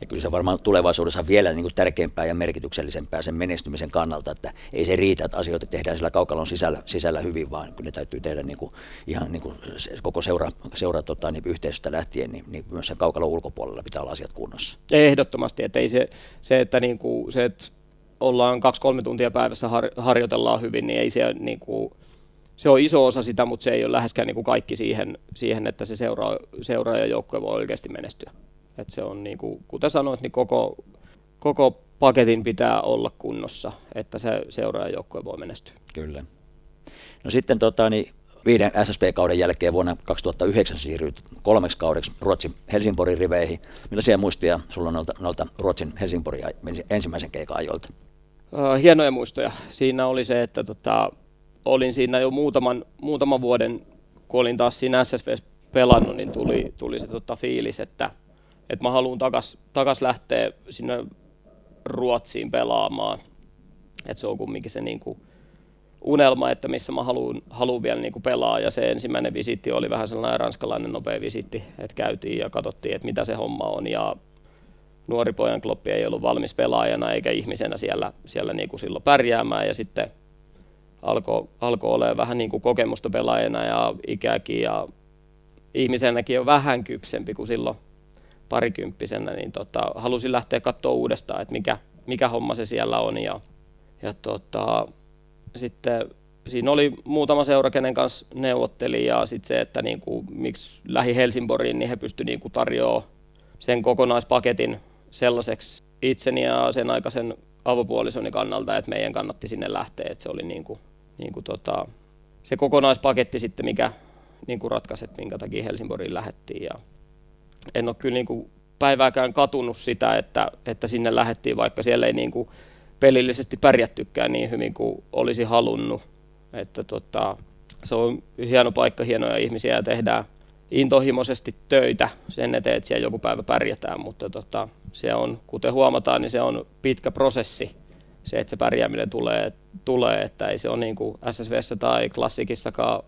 Ja kyllä se varmaan tulevaisuudessa vielä niinku tärkeämpää ja merkityksellisempää sen menestymisen kannalta, että ei se riitä, että asioita tehdään sillä kaukalon sisällä, sisällä hyvin, vaan kyllä ne täytyy tehdä niinku, ihan niinku koko seura, seura tota, niin yhteisöstä lähtien, niin, niin myös sen kaukalon ulkopuolella pitää olla asiat kunnossa. Ehdottomasti, että ei se, se että niinku, se, että ollaan kaksi-kolme tuntia päivässä har, harjoitellaan hyvin, niin ei se niin kuin, se on iso osa sitä, mutta se ei ole läheskään niin kuin kaikki siihen, siihen, että se seuraa, seuraajajoukkue voi oikeasti menestyä. Et se on, niin kuin, kuten sanoit, niin koko, koko paketin pitää olla kunnossa, että se seuraajajoukkue voi menestyä. Kyllä. No sitten tota, niin viiden SSP-kauden jälkeen vuonna 2009 siirryit kolmeksi kaudeksi Ruotsin Helsingborin riveihin. Millaisia muistoja sulla on noilta, noilta Ruotsin Helsingborin ensimmäisen keikan ajoilta? hienoja muistoja. Siinä oli se, että tota, olin siinä jo muutaman, muutaman vuoden, kun olin taas siinä SSV pelannut, niin tuli, tuli se tota fiilis, että, että mä haluan takas, takas lähteä sinne Ruotsiin pelaamaan. Että se on kumminkin se niin kuin unelma, että missä mä haluan, haluan vielä niin kuin pelaa. Ja se ensimmäinen visitti oli vähän sellainen ranskalainen nopea visitti, että käytiin ja katsottiin, että mitä se homma on. Ja nuori pojan kloppi ei ollut valmis pelaajana eikä ihmisenä siellä, siellä niin kuin silloin pärjäämään. Ja sitten alkoi alko olemaan vähän niin kuin kokemusta pelaajana ja ikäkin ja ihmisenäkin on vähän kypsempi kuin silloin parikymppisenä, niin tota, halusin lähteä katsoa uudestaan, että mikä, mikä homma se siellä on. Ja, ja tota, sitten siinä oli muutama seura, kenen kanssa neuvotteli ja sitten se, että niin kuin, miksi lähi Helsingborgiin, niin he pystyivät niin tarjoamaan sen kokonaispaketin sellaiseksi itseni ja sen aikaisen avopuolisoni kannalta, että meidän kannatti sinne lähteä, että se oli niin kuin niin kuin tota, se kokonaispaketti sitten, mikä niin kuin ratkaisi, että minkä takia Helsingborgiin lähettiin. Ja en ole kyllä niin kuin päivääkään katunut sitä, että, että sinne lähettiin, vaikka siellä ei niin kuin pelillisesti pärjättykään niin hyvin kuin olisi halunnut. Että tota, se on hieno paikka, hienoja ihmisiä ja tehdään intohimoisesti töitä sen eteen, että siellä joku päivä pärjätään, mutta tota, se on, kuten huomataan, niin se on pitkä prosessi se, että se pärjääminen tulee, tulee että ei se ole niin kuin SSVssä tai klassikissakaan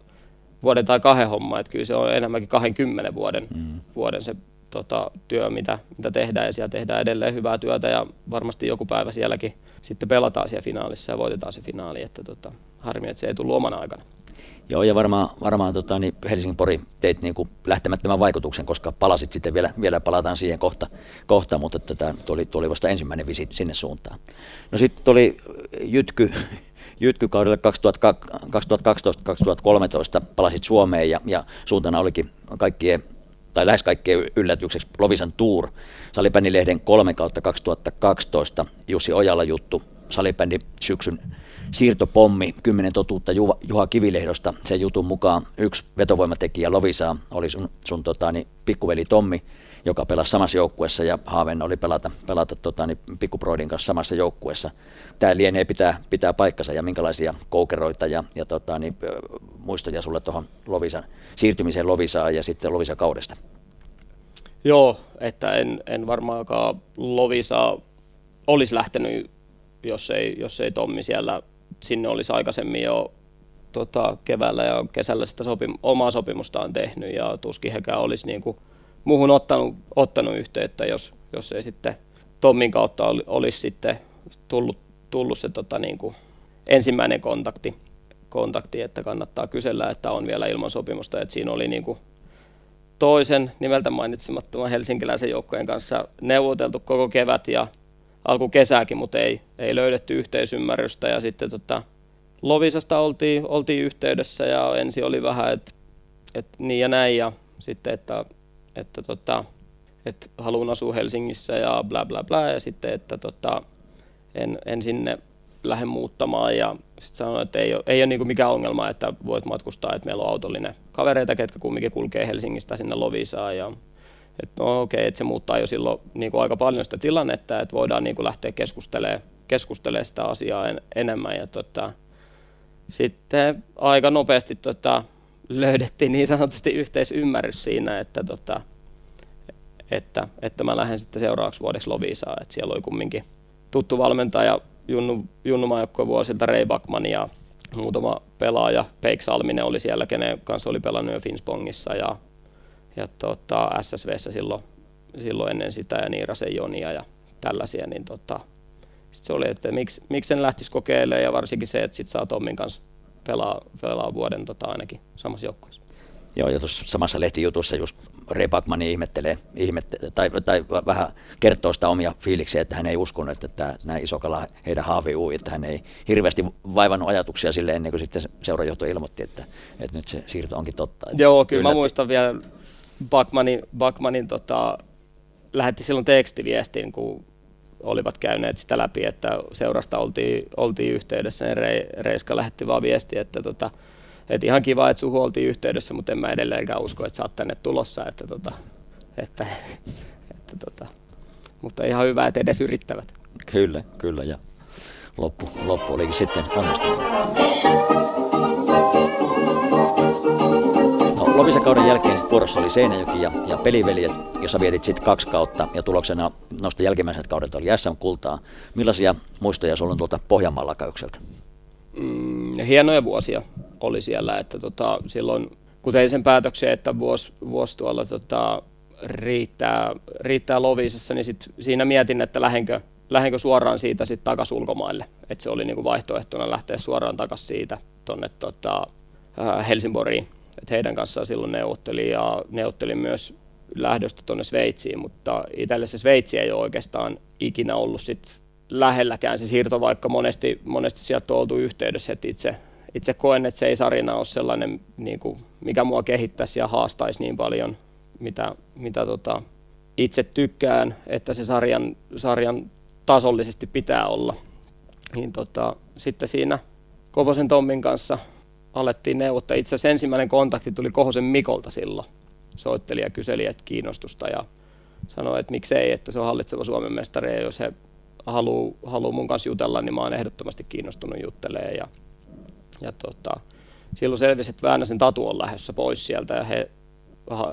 vuoden tai kahden homma, että kyllä se on enemmänkin 20 vuoden, mm. vuoden se tota, työ, mitä, mitä tehdään, ja siellä tehdään edelleen hyvää työtä, ja varmasti joku päivä sielläkin sitten pelataan siellä finaalissa ja voitetaan se finaali, että tota, harmi, että se ei tullut omana aikana. Joo, ja varmaan, varmaan tota, niin Helsingin-Pori teit niin kuin lähtemättömän vaikutuksen, koska palasit sitten vielä, vielä palataan siihen kohta, kohta mutta tätä, oli, tuo oli vasta ensimmäinen visit sinne suuntaan. No sitten tuli Jytky, Jytkykaudelle 2012-2013 palasit Suomeen ja, ja suuntana olikin kaikkien tai lähes kaikkien yllätykseksi Lovisan Tour, salibändilehden 3 kautta 2012, Jussi Ojala juttu, salibändi syksyn siirtopommi, kymmenen totuutta Juha Kivilehdosta. Sen jutun mukaan yksi vetovoimatekijä Lovisa oli sun, sun tota, niin, pikkuveli Tommi, joka pelasi samassa joukkueessa ja haaveena oli pelata, pelata tota, niin, pikkuproidin kanssa samassa joukkueessa. Tämä lienee pitää, pitää paikkansa ja minkälaisia koukeroita ja, ja tota, niin, muistoja sulle tuohon Lovisan, siirtymiseen Lovisaan ja sitten Lovisa kaudesta? Joo, että en, en varmaankaan Lovisa olisi lähtenyt, jos ei, jos ei Tommi siellä sinne olisi aikaisemmin jo tota, keväällä ja kesällä sitä sopim- omaa sopimustaan tehnyt ja tuskin hekään olisi niin kuin muuhun ottanut, ottanut yhteyttä, jos, jos ei sitten Tommin kautta oli, olisi sitten tullut, tullut se tota, niin kuin ensimmäinen kontakti, kontakti, että kannattaa kysellä, että on vielä ilman sopimusta, että siinä oli niin kuin toisen nimeltä mainitsemattoman helsinkiläisen joukkojen kanssa neuvoteltu koko kevät ja alkukesääkin, mutta ei, ei löydetty yhteisymmärrystä. Ja sitten tota, Lovisasta oltiin, oltiin yhteydessä ja ensi oli vähän, että et niin ja näin. Ja sitten, että, että, tota, että haluan asua Helsingissä ja bla bla bla. Ja sitten, että tota, en, en sinne lähde muuttamaan. Ja sitten sanoin, että ei ole, ei ole niin mikään ongelma, että voit matkustaa, että meillä on autollinen kavereita, ketkä kumminkin kulkee Helsingistä sinne Lovisaan. Ja että no okei, okay, että se muuttaa jo silloin niin kuin aika paljon sitä tilannetta, että voidaan niin kuin lähteä keskustelemaan, keskustelemaan sitä asiaa en, enemmän. Ja tota, sitten aika nopeasti tota, löydettiin niin sanotusti yhteisymmärrys siinä, että, tota, että, että mä lähden sitten seuraavaksi vuodeksi Lovisaan, että siellä oli kumminkin tuttu valmentaja Junnu, Junnu vuosilta Ray Backman ja muutama pelaaja, Peik Salminen oli siellä, kenen kanssa oli pelannut jo Finspongissa ja, ja tota, SSVssä silloin, silloin ennen sitä ja Niirasen Jonia ja tällaisia, niin tota, sit se oli, että miksi, miksi sen lähtisi kokeilemaan ja varsinkin se, että sit saa Tommin kanssa pelaa, pelaa vuoden tota, ainakin samassa joukkueessa. Joo, ja tuossa samassa lehtijutussa just Ray Buckman ihmettelee, ihmettelee tai, tai, vähän kertoo sitä omia fiiliksiä, että hän ei uskonut, että tämä, nämä Isokala heidän haaviuu, että hän ei hirveästi vaivannut ajatuksia sille ennen kuin sitten seurajohto ilmoitti, että, että nyt se siirto onkin totta. Joo, kyllä yllätti. mä muistan vielä Buckmanin, Buckmanin tota, lähetti silloin tekstiviestin, kun olivat käyneet sitä läpi, että seurasta oltiin, oltiin yhteydessä, niin Reiska lähetti vaan viesti, että tota, et ihan kiva, että suhu oltiin yhteydessä, mutta en mä edelleenkään usko, että sä oot tänne tulossa. Että, tota, että, että, tota, mutta ihan hyvä, että edes yrittävät. Kyllä, kyllä. Ja loppu, loppu olikin sitten onnistunut. No, Lovisa kauden jälkeen vuorossa oli Seinäjoki ja, ja Peliveljet, jossa vietit sitten kaksi kautta ja tuloksena noista jälkimmäiset kaudet oli SM-kultaa. Millaisia muistoja sulla on tuolta Pohjanmaan lakaukselta? mm, hienoja vuosia oli siellä, että tota, silloin kun tein sen päätöksen, että vuosi, vuosi tuolla tota, riittää, riittää Lovisessa, niin sit siinä mietin, että lähdenkö, lähdenkö suoraan siitä sitten takaisin ulkomaille. Että se oli niinku vaihtoehtona lähteä suoraan takaisin siitä tuonne tota, Helsingborgiin. Et heidän kanssaan silloin neuvottelin ja neuvottelin myös lähdöstä tuonne Sveitsiin, mutta itselle se Sveitsi ei ole oikeastaan ikinä ollut sit lähelläkään se siirto, vaikka monesti, monesti sieltä on oltu yhteydessä, että itse, itse koen, että se ei sarina ole sellainen, niin kuin, mikä mua kehittäisi ja haastaisi niin paljon, mitä, mitä tota, itse tykkään, että se sarjan, sarjan tasollisesti pitää olla. Niin tota, sitten siinä Koposen Tommin kanssa alettiin neuvottaa. Itse asiassa ensimmäinen kontakti tuli Kohosen Mikolta silloin. Soitteli ja kyseli että kiinnostusta ja sanoi, että miksei, että se on hallitseva Suomen mestari ja jos he haluaa haluu mun kanssa jutella, niin mä oon ehdottomasti kiinnostunut juttelemaan. Ja, ja tota, silloin selvisi, että Väänäsen Tatu on lähdössä pois sieltä ja he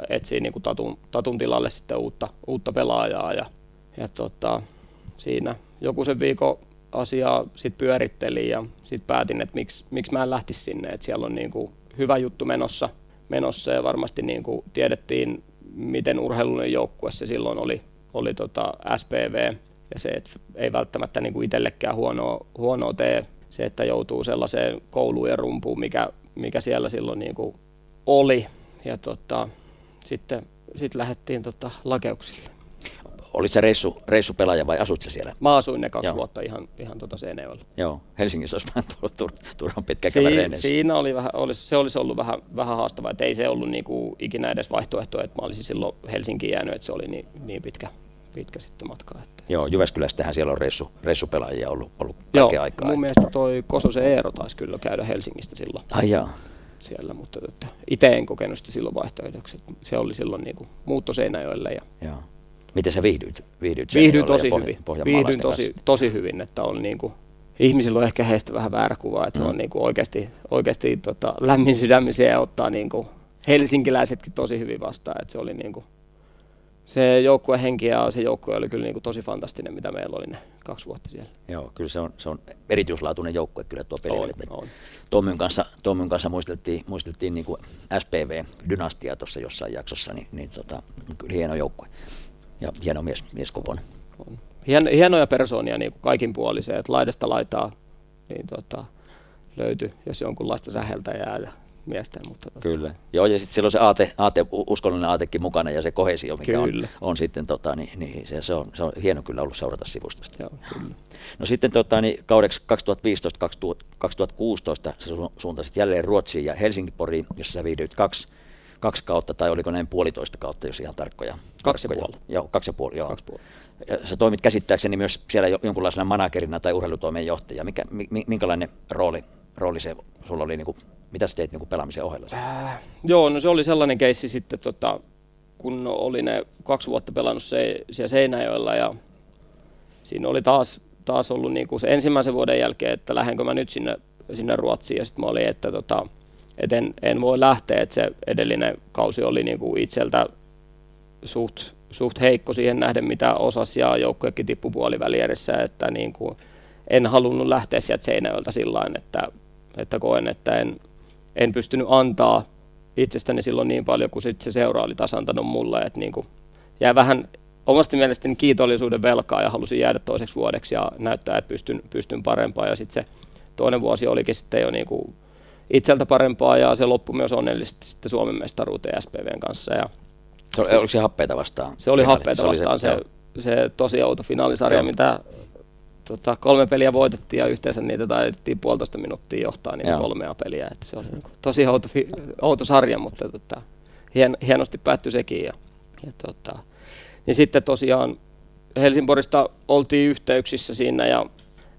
etsii niin kuin tatun, tatun tilalle sitten uutta, uutta pelaajaa. Ja, ja tota, siinä joku sen viikon asiaa sitten pyörittelin ja sitten päätin, että miksi, miksi mä en lähtisi sinne. Että siellä on niin kuin hyvä juttu menossa, menossa ja varmasti niin kuin tiedettiin, miten urheilullinen joukkue se silloin oli, oli tota SPV ja se, että ei välttämättä niin kuin itsellekään huonoa, huonoa tee se, että joutuu sellaiseen kouluun ja rumpuun, mikä, mikä siellä silloin niin kuin oli. Ja tota, sitten sit lähdettiin tota lakeuksille. Olit se reissu, reissupelaaja vai asut siellä? Mä asuin ne kaksi Joo. vuotta ihan, ihan tota Seinäjoella. Joo, Helsingissä olisi vähän tullut tur, turhan pitkä si- Siinä oli vähän, olisi, se olisi ollut vähän, vähän haastavaa, että ei se ollut niinku ikinä edes vaihtoehto, että mä olisin silloin Helsinkiin jäänyt, että se oli niin, niin pitkä, pitkä sitten matka. Että. Joo, Jyväskylästähän siellä on reissu, reissupelaajia ollut, ollut Joo, aikaa. mun että... mielestä toi Kososen Eero taisi kyllä käydä Helsingistä silloin. Ai jaa. Siellä, mutta itse en kokenut sitä silloin vaihtoehdoksi. Se oli silloin niin muutto Seinäjoelle. Ja... Joo. Miten sä viihdyit? Viihdyit Viihdyin tosi pohja, hyvin. Viihdyin tosi, tosi hyvin, että on niin kuin, ihmisillä on ehkä heistä vähän väärä kuva, että mm. on niin kuin oikeasti, oikeasti tota, lämmin sydämisiä ja ottaa niin kuin helsinkiläisetkin tosi hyvin vastaan. Että se oli niin kuin, se joukkue henki ja se joukkue oli kyllä niin kuin tosi fantastinen, mitä meillä oli ne kaksi vuotta siellä. Joo, kyllä se on, se on erityislaatuinen joukkue kyllä tuo peli. On, on. Tuomion kanssa, Tuomion kanssa muisteltiin, muisteltiin niin kuin SPV-dynastia tuossa jossain jaksossa, niin, niin tota, kyllä hieno joukkue ja hieno mies, mies kokoinen. Hien, hienoja persoonia niin kuin kaikin puoliseen, että laidasta laitaa niin tota, löytyi, jos jonkunlaista säheltäjää ja miestä. Mutta tota. Kyllä. Joo, ja sitten siellä on se aate, aate, uskonnollinen aatekin mukana ja se kohesio, mikä kyllä. on, on sitten, tota, niin, niin se, se, on, se on hieno kyllä ollut seurata sivusta Joo, kyllä. No sitten tota, niin, kaudeksi 2015-2016 sä suuntasit jälleen Ruotsiin ja Helsinki-Poriin, jossa sä viihdyit kaksi, kaksi kautta, tai oliko näin puolitoista kautta, jos ihan tarkkoja. Kaksi ja puoli. Joo, kaksi ja puoli, joo. Kaksi puoli. Sä toimit käsittääkseni myös siellä jonkunlaisena managerina tai urheilutoimenjohtaja. Mikä, minkälainen rooli, rooli se sulla oli, niin kuin, mitä sä teit niin kuin pelaamisen ohella? Äh, joo, no se oli sellainen keissi sitten, tota, kun oli ne kaksi vuotta pelannut se, siellä Seinäjoella ja siinä oli taas, taas ollut niin kuin se ensimmäisen vuoden jälkeen, että lähdenkö mä nyt sinne, sinne Ruotsiin ja sitten mä olin, että tota, et en, en, voi lähteä, että se edellinen kausi oli niin kuin itseltä suht suht heikko siihen nähden, mitä osasi ja joukkuekin tippu puolivälierissä, että niin kuin en halunnut lähteä sieltä Seinäjoelta sillä että, että koen, että en, en pystynyt antaa itsestäni silloin niin paljon kuin sit se seura oli taas antanut mulle, että niin kuin jäi vähän omasta mielestäni kiitollisuuden velkaa ja halusin jäädä toiseksi vuodeksi ja näyttää, että pystyn, pystyn parempaan. Ja sitten se toinen vuosi olikin sitten jo niin kuin itseltä parempaa ja se loppui myös onnellisesti sitten Suomen mestaruuteen SPVn kanssa ja se, oli, oliko se happeita vastaan? Se oli happeita se vastaan, se, se, se tosi outo finaalisarja, Joo. mitä tota, kolme peliä voitettiin ja yhteensä niitä taidettiin puolitoista minuuttia johtaa niitä Joo. kolmea peliä. Et se oli niin kuin, tosi outo, outo sarja, mutta tota, hien, hienosti päättyi sekin. Ja, ja tota, niin sitten tosiaan Helsingborista oltiin yhteyksissä siinä ja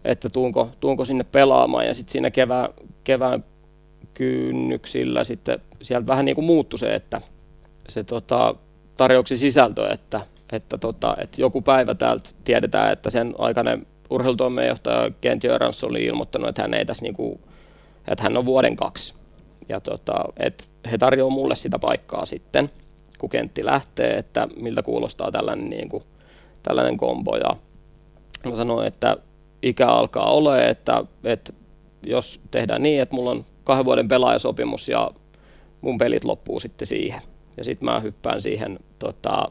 että tuunko, tuunko sinne pelaamaan ja sitten siinä kevään, kevään kynnyksillä sitten sieltä vähän niin kuin muuttui se, että se tota, tarjouksen sisältö, että, että, tota, että joku päivä täältä tiedetään, että sen aikainen urheilutoimenjohtaja Kent Jörans oli ilmoittanut, että hän ei tässä niinku, että hän on vuoden kaksi. Ja tota, että he tarjoavat mulle sitä paikkaa sitten, kun Kentti lähtee, että miltä kuulostaa tällainen, niinku, tällainen kombo. Ja mä sanoin, että ikä alkaa ole, että, että jos tehdään niin, että mulla on kahden vuoden pelaajasopimus ja mun pelit loppuu sitten siihen, ja sitten mä hyppään siihen tota,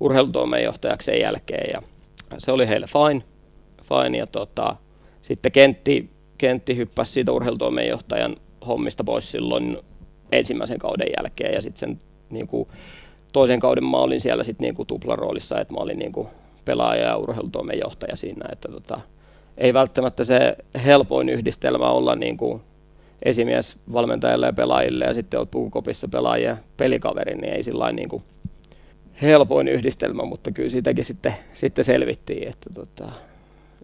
urheilutoimenjohtajaksi sen jälkeen ja se oli heille fine, fine ja tota, sitten Kentti, Kentti hyppäsi siitä urheilutoimenjohtajan hommista pois silloin ensimmäisen kauden jälkeen ja sitten sen niin kuin, toisen kauden mä olin siellä sitten niin tuplaroolissa, että mä olin niin kuin pelaaja ja urheilutoimenjohtaja siinä, että tota, ei välttämättä se helpoin yhdistelmä olla niin kuin esimies valmentajalle ja pelaajille ja sitten olet pukukopissa pelaajia pelikaverin, niin ei sillä niin kuin helpoin yhdistelmä, mutta kyllä siitäkin sitten, sitten selvittiin, että tota,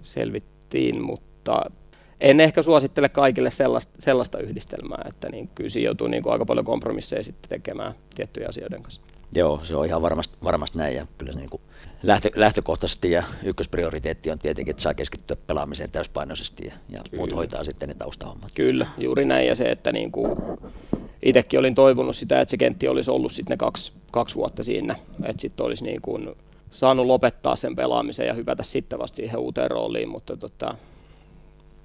selvittiin, mutta en ehkä suosittele kaikille sellaista, sellaista yhdistelmää, että niin kyllä siinä joutuu niin kuin aika paljon kompromisseja sitten tekemään tiettyjä asioiden kanssa. Joo, se on ihan varmasti, varmasti näin ja kyllä se niin kuin lähtö, lähtökohtaisesti ja ykkösprioriteetti on tietenkin, että saa keskittyä pelaamiseen täyspainoisesti ja, ja muut hoitaa sitten ne taustahommat. Kyllä, juuri näin. Ja se, että niin kuin itsekin olin toivonut sitä, että se kentti olisi ollut sitten ne kaksi, kaksi vuotta siinä, että sitten olisi niin kuin saanut lopettaa sen pelaamisen ja hypätä sitten vasta siihen uuteen rooliin, mutta, tota,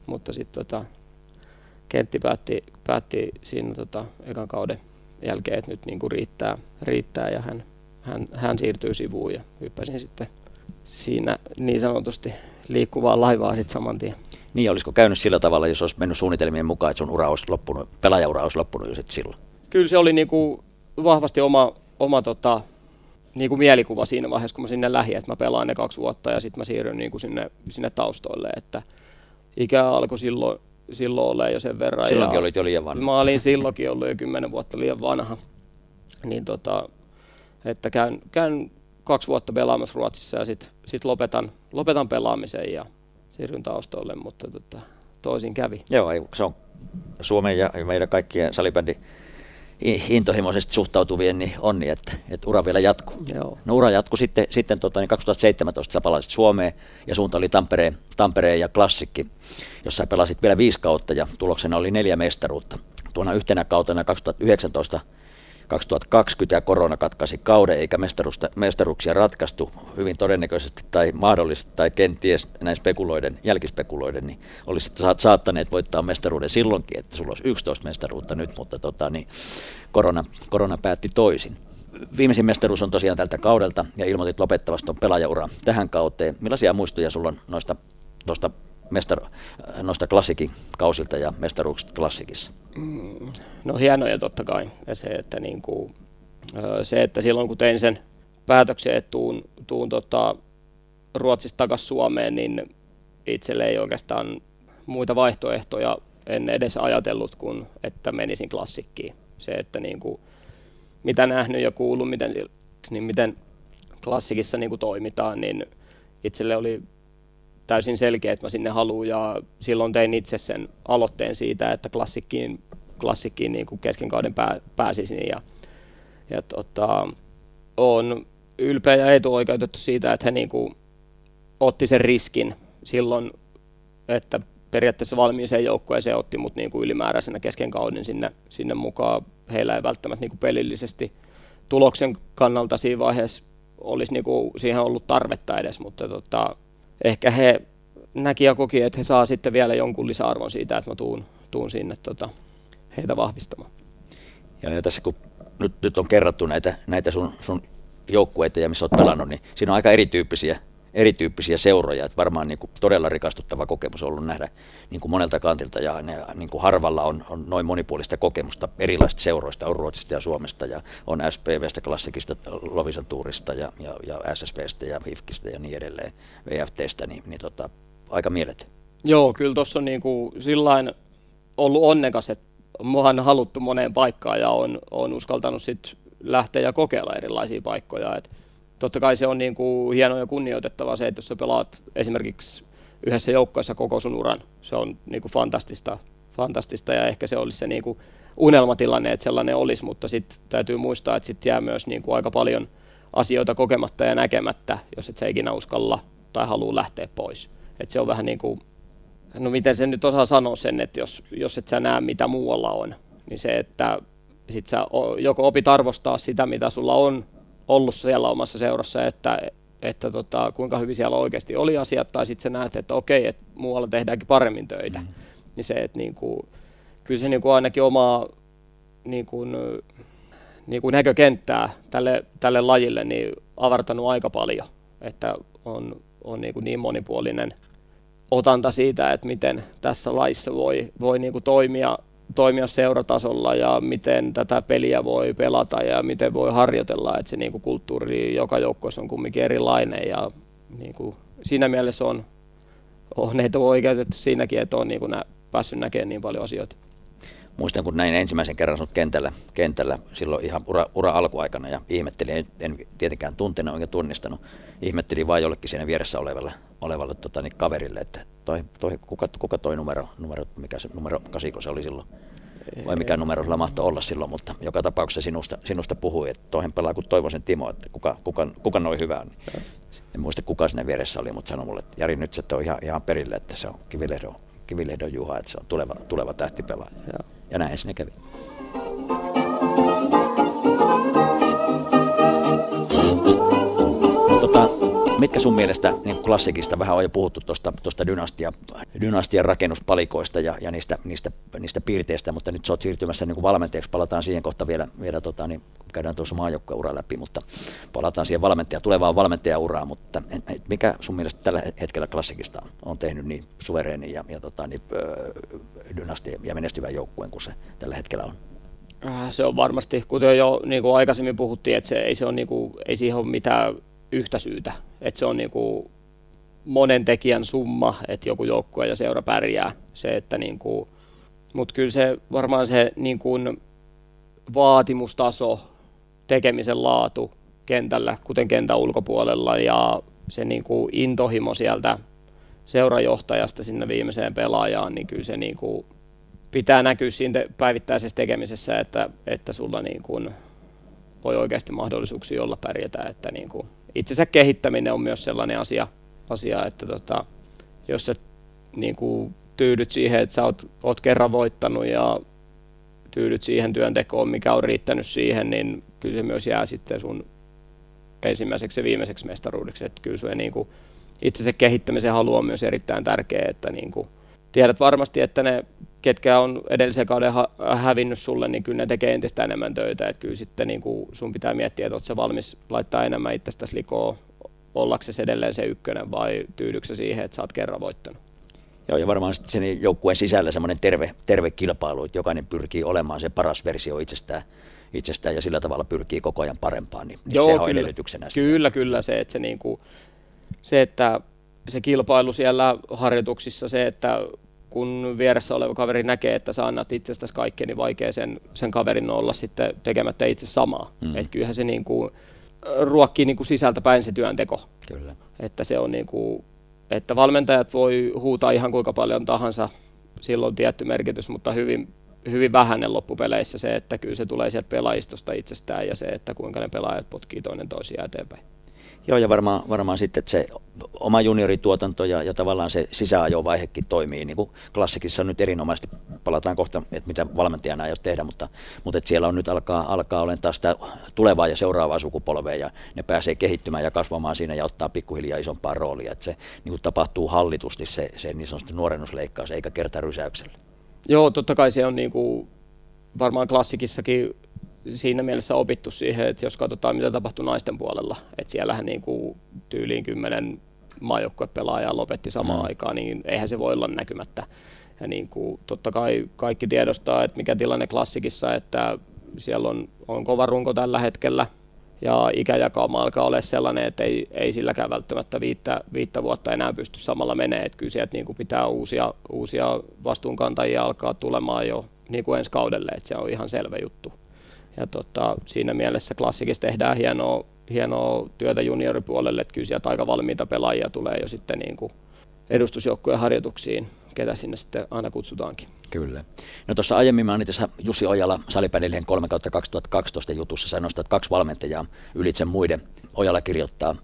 mutta sitten tota, kentti päätti, päätti siinä tota, ekan kauden jälkeen, että nyt niin kuin riittää, riittää ja hän, hän, hän siirtyy sivuun ja hyppäsin sitten siinä niin sanotusti liikkuvaa laivaa sitten saman tien. Niin, olisiko käynyt sillä tavalla, jos olisi mennyt suunnitelmien mukaan, että sun ura olisi loppunut, pelaajaura olisi loppunut jo sitten silloin? Kyllä se oli niin kuin vahvasti oma, oma tota, niin kuin mielikuva siinä vaiheessa, kun mä sinne lähdin, että mä pelaan ne kaksi vuotta ja sitten mä siirryn niin kuin sinne, sinne taustoille, että ikä alkoi silloin silloin ole jo sen verran. Silloinkin ja olit jo liian vanha. Mä olin silloinkin ollut jo kymmenen vuotta liian vanha. Niin tota, että käyn, käyn kaksi vuotta pelaamassa Ruotsissa ja sitten sit lopetan, lopetan pelaamisen ja siirryn taustoille, mutta tota, toisin kävi. Joo, se on Suomen ja meidän kaikkien salibändi intohimoisesti suhtautuvien niin onni, että, että ura vielä jatkuu. Joo. No ura jatkuu sitten, sitten tota, niin 2017 sä palasit Suomeen ja suunta oli Tampereen, Tampereen ja Klassikki, jossa pelasit vielä viisi kautta ja tuloksena oli neljä mestaruutta. Tuona yhtenä kautena 2019 2020 ja korona katkaisi kauden eikä mestaruuksia ratkaistu hyvin todennäköisesti tai mahdollisesti tai kenties näin spekuloiden, jälkispekuloiden, niin olisi saattaneet voittaa mestaruuden silloinkin, että sulla olisi 11 mestaruutta nyt, mutta tota, niin korona, korona päätti toisin. Viimeisin mestaruus on tosiaan tältä kaudelta ja ilmoitit lopettavasta on pelaajaura tähän kauteen. Millaisia muistoja sulla on noista, noista, mestar, noista klassikin kausilta ja mestaruuksista klassikissa? Mm, no hienoja totta kai. Ja se, että, niin kuin, se, että silloin kun tein sen päätöksen, että tuun, tuun tota, Ruotsista takaisin Suomeen, niin itselle ei oikeastaan muita vaihtoehtoja en edes ajatellut, kuin että menisin klassikkiin. Se, että niin kuin, mitä nähnyt ja kuullut, miten, niin miten klassikissa niin kuin toimitaan, niin itselle oli täysin selkeä, että mä sinne haluan ja silloin tein itse sen aloitteen siitä, että klassikkiin, klassikkiin niin kuin kesken kauden pää, pääsisin ja, ja tota, on ylpeä ja etuoikeutettu siitä, että he niin kuin otti sen riskin silloin, että periaatteessa valmiiseen joukkueeseen otti mut niin kuin ylimääräisenä kesken kauden sinne, sinne mukaan. Heillä ei välttämättä niin kuin pelillisesti tuloksen kannalta siinä vaiheessa olisi niin kuin siihen ollut tarvetta edes, mutta tota, ehkä he näki ja koki, että he saa sitten vielä jonkun lisäarvon siitä, että mä tuun, tuun sinne tota, heitä vahvistamaan. Ja, ja tässä kun nyt, nyt on kerrattu näitä, näitä sun, sun joukkueita ja missä olet pelannut, niin siinä on aika erityyppisiä, erityyppisiä seuroja. Että varmaan niin kuin todella rikastuttava kokemus on ollut nähdä niin kuin monelta kantilta ja ne, niin kuin harvalla on, on noin monipuolista kokemusta erilaisista seuroista, on Ruotsista ja Suomesta ja on SPVstä, Klassikista, Lovisan Tuurista ja, ja, ja SSVstä ja HIFKistä ja niin edelleen, VFTstä, niin, niin tota, aika mieletön. Joo, kyllä tuossa on niin kuin sillain ollut onnekas, että mua on haluttu moneen paikkaan ja on, on uskaltanut sit lähteä ja kokeilla erilaisia paikkoja. Et totta kai se on niin kuin hieno ja kunnioitettava se, että jos sä pelaat esimerkiksi yhdessä joukkoissa koko sun uran, se on niin kuin fantastista, fantastista ja ehkä se olisi se niin kuin unelmatilanne, että sellainen olisi, mutta sitten täytyy muistaa, että sitten jää myös niin kuin aika paljon asioita kokematta ja näkemättä, jos et sä ikinä uskalla tai halua lähteä pois. Et se on vähän niin kuin, no miten se nyt osaa sanoa sen, että jos, jos et sä näe mitä muualla on, niin se, että sit sä joko opit arvostaa sitä, mitä sulla on ollut siellä omassa seurassa, että, että tota, kuinka hyvin siellä oikeasti oli asiat, tai sitten sä näet, että okei, että muualla tehdäänkin paremmin töitä. Mm. Niin se, että niin kuin, kyllä se niin kuin ainakin omaa niin kuin, niin kuin näkökenttää tälle, tälle lajille niin avartanut aika paljon, että on, on niin, kuin niin monipuolinen otanta siitä, että miten tässä laissa voi, voi niin kuin toimia, toimia seuratasolla ja miten tätä peliä voi pelata ja miten voi harjoitella, että se niin kuin kulttuuri joka joukkueessa on kumminkin erilainen ja niin kuin siinä mielessä on, on oikeutettu siinäkin, että on niin kuin nä, päässyt näkemään niin paljon asioita muistan, kun näin ensimmäisen kerran sinut kentällä, kentällä silloin ihan ura, ura alkuaikana ja ihmettelin, en, en tietenkään tuntenut enkä tunnistanut, ihmettelin vain jollekin siinä vieressä olevalle, olevalle tota, niin kaverille, että toi, toi, kuka, kuka toi numero, numero, mikä se numero kasiko se oli silloin, vai mikä numero sillä mahtoi olla silloin, mutta joka tapauksessa sinusta, sinusta puhui, että toihin pelaa kuin Toivosen Timo, että kuka, kuka, kuka noin hyvää. Niin en muista kuka sinne vieressä oli, mutta sanoi mulle, että Jari nyt se on ihan, ihan perille, että se on Kivilehdon, Kivilehdon Juha, että se on tuleva, tuleva tähtipelaaja. Joo ja näin sinne kävi. Mitkä sun mielestä niin klassikista vähän on jo puhuttu tuosta dynastia, dynastian rakennuspalikoista ja, ja niistä, niistä, niistä, piirteistä, mutta nyt sä oot siirtymässä niin valmentajaksi, palataan siihen kohta vielä, vielä tota, niin käydään tuossa maajoukkueura läpi, mutta palataan siihen valmentaja, tulevaan valmentajauraan, mutta mikä sun mielestä tällä hetkellä klassikista on, on tehnyt niin suvereeni ja, ja tota, niin, dynastia ja menestyvän joukkueen kuin se tällä hetkellä on? Äh, se on varmasti, kuten jo niin kuin aikaisemmin puhuttiin, että se ei, se on, niin kuin, ei siihen ole mitään yhtä syytä. Että se on niin kuin monen tekijän summa, että joku joukkue ja seura pärjää. Se, että niin kuin, mutta kyllä se varmaan se niin kuin vaatimustaso, tekemisen laatu, kentällä, kuten kentän ulkopuolella ja se niin kuin intohimo sieltä seurajohtajasta sinne viimeiseen pelaajaan, niin kyllä se niin kuin pitää näkyä siinä päivittäisessä tekemisessä, että, että sulla niin kuin voi oikeasti mahdollisuuksia olla pärjätä, että niin kuin itsensä kehittäminen on myös sellainen asia, asia että tota, jos sä niin kuin tyydyt siihen, että sä oot, oot kerran voittanut ja tyydyt siihen työntekoon, mikä on riittänyt siihen, niin kyllä se myös jää sitten sun ensimmäiseksi ja viimeiseksi mestaruudeksi. Että kyllä se niin kuin, itse se kehittämisen halu on myös erittäin tärkeä, että niin kuin, tiedät varmasti, että ne, ketkä on edellisen kauden ha- hävinnyt sulle, niin kyllä ne tekee entistä enemmän töitä. Että kyllä sitten niin kuin sun pitää miettiä, että oletko valmis laittaa enemmän itsestäsi likoa ollaksesi edelleen se ykkönen vai tyydyksä siihen, että sä oot kerran voittanut. Joo, ja varmaan sen joukkueen sisällä semmoinen terve, terve kilpailu, että jokainen pyrkii olemaan se paras versio itsestään, itsestään ja sillä tavalla pyrkii koko ajan parempaan, niin Joo, sehän on edellytyksenä. Kyllä, kyllä se, että se, niin kuin, se, että se kilpailu siellä harjoituksissa, se, että kun vieressä oleva kaveri näkee, että sä annat itsestäsi kaikkea, niin vaikea sen, sen kaverin olla sitten tekemättä itse samaa. Mm. Että kyllähän se niin kuin, ruokkii niin kuin sisältä päin se työnteko. Kyllä. Että se on niin kuin, että valmentajat voi huutaa ihan kuinka paljon tahansa, silloin tietty merkitys, mutta hyvin, hyvin vähäinen loppupeleissä se, että kyllä se tulee sieltä pelaajistosta itsestään ja se, että kuinka ne pelaajat potkii toinen toisiaan eteenpäin. Joo, ja varmaan, varmaan sitten, että se oma juniorituotanto ja, ja tavallaan se sisäajovaihekin toimii, niin kuin klassikissa nyt erinomaisesti, palataan kohta, että mitä valmentajana ole tehdä, mutta, mutta että siellä on nyt alkaa, alkaa olen taas sitä tulevaa ja seuraavaa sukupolvea, ja ne pääsee kehittymään ja kasvamaan siinä ja ottaa pikkuhiljaa isompaa roolia, että se niin kuin tapahtuu hallitusti se, se niin sanotusti nuorennusleikkaus, eikä rysäyksellä. Joo, totta kai se on niin kuin, varmaan klassikissakin siinä mielessä opittu siihen, että jos katsotaan mitä tapahtui naisten puolella, että siellähän niin kuin tyyliin kymmenen maajoukkuepelaajaa lopetti samaan mm. aikaan, niin eihän se voi olla näkymättä. Ja niin kuin, totta kai kaikki tiedostaa, että mikä tilanne klassikissa, että siellä on, on kova runko tällä hetkellä, ja ikäjakauma alkaa olla sellainen, että ei, ei silläkään välttämättä viittä, viittä vuotta enää pysty samalla menee, että kyllä sieltä niin kuin pitää uusia, uusia vastuunkantajia alkaa tulemaan jo niin kuin ensi kaudelle, että se on ihan selvä juttu ja tota, siinä mielessä klassikissa tehdään hienoa, hienoa työtä junioripuolelle, että kyllä sieltä aika valmiita pelaajia tulee jo sitten niin kuin edustusjoukkueen harjoituksiin, ketä sinne sitten aina kutsutaankin. Kyllä. No tuossa aiemmin tässä Jussi Ojala Salipädilleen 3 2012 jutussa, sä nostat kaksi valmentajaa ylitse muiden. Ojala kirjoittaa,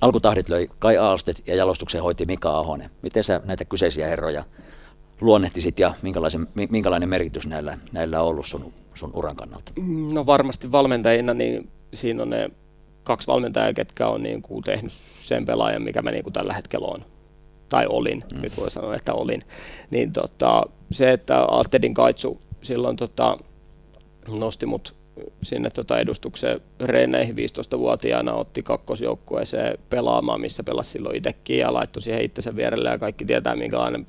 alkutahdit löi Kai Aalstet ja jalostuksen hoiti Mika Ahonen. Miten sä näitä kyseisiä herroja luonnehtisit ja minkälaisen, minkälainen merkitys näillä, näillä on ollut sun, sun uran kannalta? No varmasti valmentajina, niin siinä on ne kaksi valmentajaa, ketkä on niin kuin tehnyt sen pelaajan, mikä mä niin kuin tällä hetkellä on. Tai olin, mm. nyt voi sanoa, että olin. Niin tota, se, että Altedin Kaitsu silloin tota, nosti mut sinne tota edustukseen reeneihin 15-vuotiaana, otti kakkosjoukkueeseen pelaamaan, missä pelasi silloin itsekin ja laittoi siihen itsensä vierelle ja kaikki tietää, minkälainen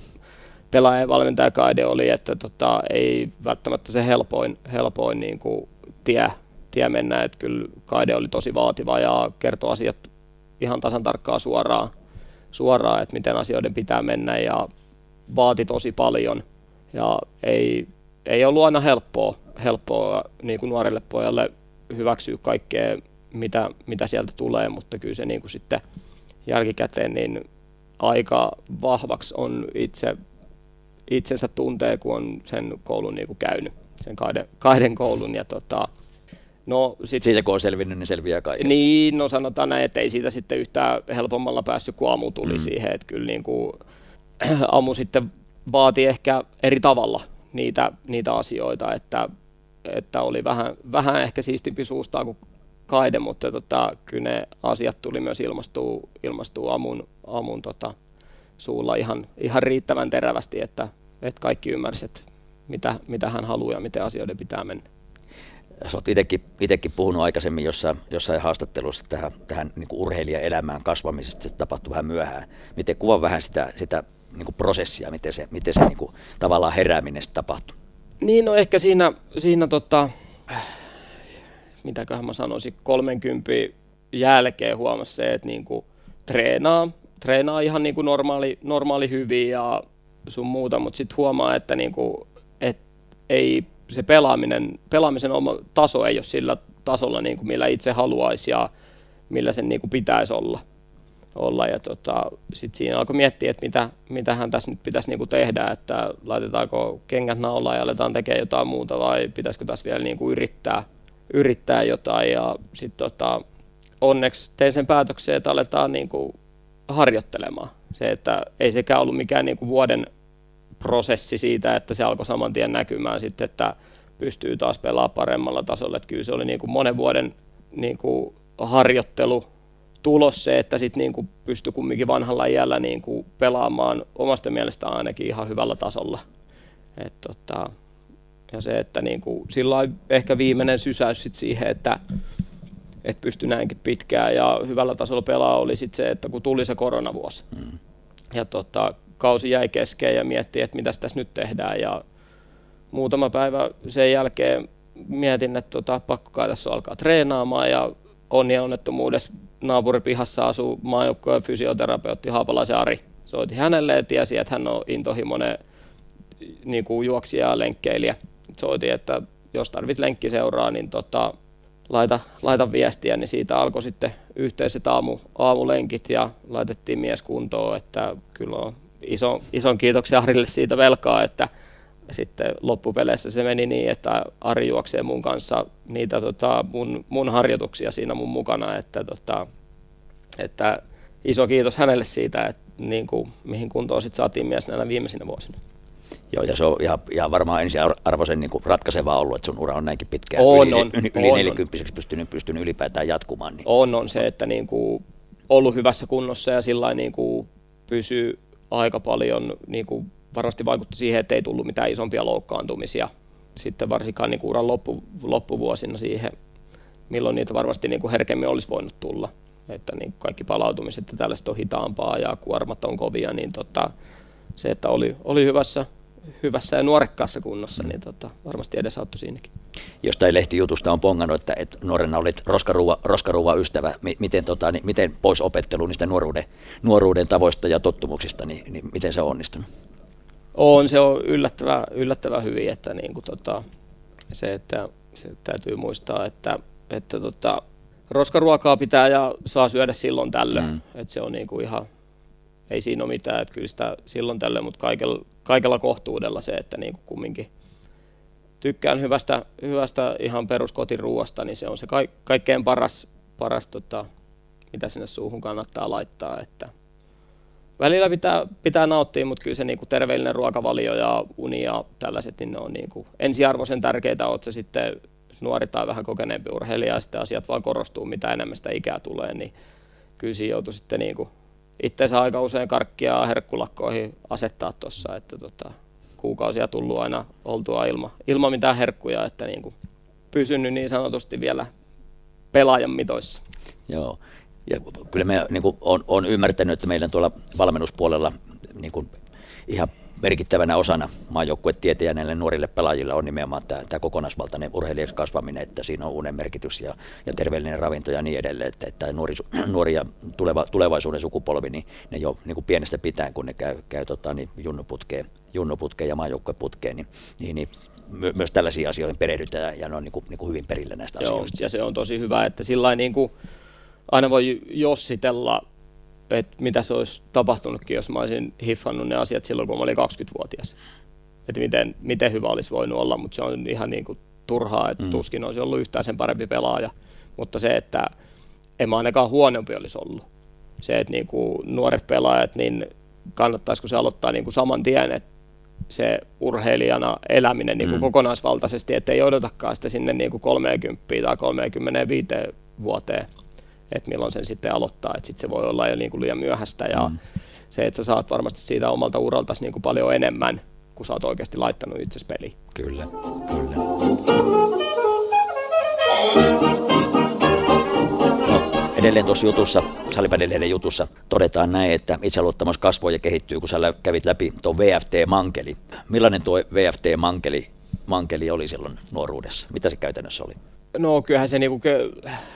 pelaajan valmentajakaide oli, että tota, ei välttämättä se helpoin, helpoin niin kuin tie, tie mennä, että kyllä kaide oli tosi vaativa ja kertoi asiat ihan tasan tarkkaan suoraan, suoraan, että miten asioiden pitää mennä ja vaati tosi paljon. Ja ei, ei ollut aina helppoa, helppoa niin kuin nuorelle pojalle hyväksyä kaikkea, mitä, mitä sieltä tulee, mutta kyllä se niin kuin sitten jälkikäteen niin aika vahvaksi on itse itsensä tuntee, kun on sen koulun niin kuin käynyt, sen kahden, kahden koulun. Ja tota, no, sit, siitä kun on selvinnyt, niin selviää kaikki. Niin, no sanotaan näin, että ei siitä sitten yhtään helpommalla päässyt, kun Amu tuli mm. siihen. Että kyllä niin kuin, Amu sitten vaati ehkä eri tavalla niitä, niitä asioita, että, että oli vähän, vähän ehkä siistimpi suustaa kuin Kaide, mutta tota, kyllä ne asiat tuli myös ilmastuu, ilmastuu Amun, Amun tota, suulla ihan, ihan riittävän terävästi, että, että kaikki ymmärsivät, mitä, mitä hän haluaa ja miten asioiden pitää mennä. Sä oot itsekin puhunut aikaisemmin jossain, jossain haastattelussa tähän, tähän niin urheilijaelämään kasvamisesta, se tapahtui vähän myöhään. Miten kuva vähän sitä, sitä niin kuin prosessia, miten se, miten se niin kuin, tavallaan herääminen tapahtui? Niin, no ehkä siinä, siinä tota, mitäköhän mä sanoisin, 30 jälkeen huomasi se, että niin kuin treenaa, treenaa ihan niin kuin normaali, normaali hyvin ja sun muuta, mutta sitten huomaa, että niin kuin, et ei se pelaaminen, pelaamisen oma taso ei ole sillä tasolla, niin kuin millä itse haluaisi ja millä sen niin kuin pitäisi olla. olla. Ja tota, sitten siinä alkoi miettiä, että mitä, mitä hän tässä nyt pitäisi niin kuin tehdä, että laitetaanko kengät naulaan ja aletaan tekemään jotain muuta vai pitäisikö tässä vielä niin kuin yrittää, yrittää jotain. Ja sitten tota, onneksi tein sen päätöksen, että aletaan niin kuin harjoittelemaan. Se, että ei sekään ollut mikään niin kuin vuoden prosessi siitä, että se alkoi saman tien näkymään sitten, että pystyy taas pelaamaan paremmalla tasolla. Että kyllä se oli niin kuin monen vuoden niin kuin harjoittelu tulos se, että sitten niin kuin pystyi kumminkin vanhalla iällä niin kuin pelaamaan omasta mielestä ainakin ihan hyvällä tasolla. Et tota, ja se, että niin kuin, sillä ehkä viimeinen sysäys sit siihen, että että pystyi näinkin pitkään ja hyvällä tasolla pelaa oli sitten se, että kun tuli se koronavuosi mm. ja tota, kausi jäi kesken ja mietti, että mitä tässä nyt tehdään ja muutama päivä sen jälkeen mietin, että tota, pakko kai tässä alkaa treenaamaan ja onni onnettomuudessa naapuripihassa asuu maajoukkojen fysioterapeutti Haapalaisen Ari. Soitin hänelle ja tiesi, että hän on intohimoinen niin kuin juoksija ja lenkkeilijä. Soitin, että jos tarvit lenkkiseuraa, niin tota, laita, laita viestiä, niin siitä alkoi sitten yhteiset aamu, aamulenkit ja laitettiin mies kuntoon, että kyllä on iso, ison kiitoksia Arille siitä velkaa, että sitten loppupeleissä se meni niin, että Ari juoksee mun kanssa niitä tota, mun, mun harjoituksia siinä mun mukana, että, tota, että iso kiitos hänelle siitä, että niin kuin, mihin kuntoon sitten saatiin mies näinä viimeisinä vuosina. Joo, ja se on ihan, ihan varmaan ensiarvoisen niin kuin ratkaisevaa ollut, että sun ura on näinkin pitkään on, yli, on, yli, on, yli on. 40 pystynyt, pystynyt ylipäätään jatkumaan. Niin. On, on se, että niin kuin ollut hyvässä kunnossa ja sillä niin kuin pysyy aika paljon, niin kuin varmasti vaikutti siihen, että ei tullut mitään isompia loukkaantumisia. Sitten varsinkaan niin kuin uran loppu, loppuvuosina siihen, milloin niitä varmasti niin kuin herkemmin olisi voinut tulla. Että niin kaikki palautumiset ja tällaiset on hitaampaa ja kuormat on kovia, niin tota, se, että oli, oli hyvässä, hyvässä ja nuorekkaassa kunnossa, niin tota, varmasti edesauttoi siinäkin. Jostain lehtijutusta on pongannut, että, että nuorena olit roskaruuva, roskaruuva ystävä. Miten, tota, niin, miten pois opettelu niistä nuoruuden, nuoruuden tavoista ja tottumuksista, niin, niin miten se on onnistunut? On, se on yllättävän, yllättävän hyvin, että niin kuin, tota, se, että se täytyy muistaa, että, että tota, roskaruokaa pitää ja saa syödä silloin tällöin. Mm. Että se on niin kuin ihan, ei siinä ole mitään, että kyllä sitä silloin tällöin, mutta kaikella, kaikella kohtuudella se, että niin kuin kumminkin tykkään hyvästä, hyvästä ihan peruskotiruuasta, niin se on se ka- kaikkein paras, paras tota, mitä sinne suuhun kannattaa laittaa. Että välillä pitää, pitää nauttia, mutta kyllä se niin kuin terveellinen ruokavalio ja uni ja tällaiset, niin ne on niin kuin ensiarvoisen tärkeitä, oot se sitten nuori tai vähän kokeneempi urheilija, ja sitten asiat vaan korostuu, mitä enemmän sitä ikää tulee, niin kyllä siinä joutuu sitten niin kuin itseensä aika usein karkkia herkkulakkoihin asettaa tuossa, että tota, kuukausia tullut aina oltua ilma, ilman mitään herkkuja, että niin kuin pysynyt niin sanotusti vielä pelaajan mitoissa. Joo, ja kyllä me niin kuin, on, on ymmärtänyt, että meidän tuolla valmennuspuolella niin kuin, ihan merkittävänä osana maajoukkuetieteen näille nuorille pelaajille on nimenomaan tämä, tämä kokonaisvaltainen urheilijaksi kasvaminen, että siinä on uuden merkitys ja, ja terveellinen ravinto ja niin edelleen, että, että nuori, nuori ja tuleva, tulevaisuuden sukupolvi, niin ne jo niin kuin pienestä pitäen, kun ne käy, käy tota, niin junnuputkeen, junnuputkeen ja maajoukkueputkeen, niin, niin, niin my, myös tällaisiin asioihin perehdytään ja ne on niin kuin, niin kuin hyvin perillä näistä Joo, asioista. ja se on tosi hyvä, että sillä niin kuin aina voi jossitella että mitä se olisi tapahtunutkin, jos mä olisin hiffannut ne asiat silloin, kun mä olin 20-vuotias. Että miten, miten hyvä olisi voinut olla, mutta se on ihan niin kuin turhaa, että mm. tuskin olisi ollut yhtään sen parempi pelaaja. Mutta se, että en mä ainakaan huonompi olisi ollut. Se, että niin kuin nuoret pelaajat, niin kannattaisiko se aloittaa niin kuin saman tien, että se urheilijana eläminen niin kuin mm. kokonaisvaltaisesti, ettei odotakaan sitä sinne niin kuin 30 tai 35 vuoteen että milloin sen sitten aloittaa, että sitten se voi olla jo niin kuin liian myöhäistä ja mm. se, että sä saat varmasti siitä omalta uraltasi niin kuin paljon enemmän, kun sä oot oikeasti laittanut itsesi peliin. Kyllä, kyllä. No, edelleen tuossa jutussa, salipädelleen jutussa todetaan näin, että itseluottamus kasvoi ja kehittyy, kun sä kävit läpi tuon VFT-mankeli. Millainen tuo VFT-mankeli mankeli oli silloin nuoruudessa? Mitä se käytännössä oli? No kyllähän se niinku,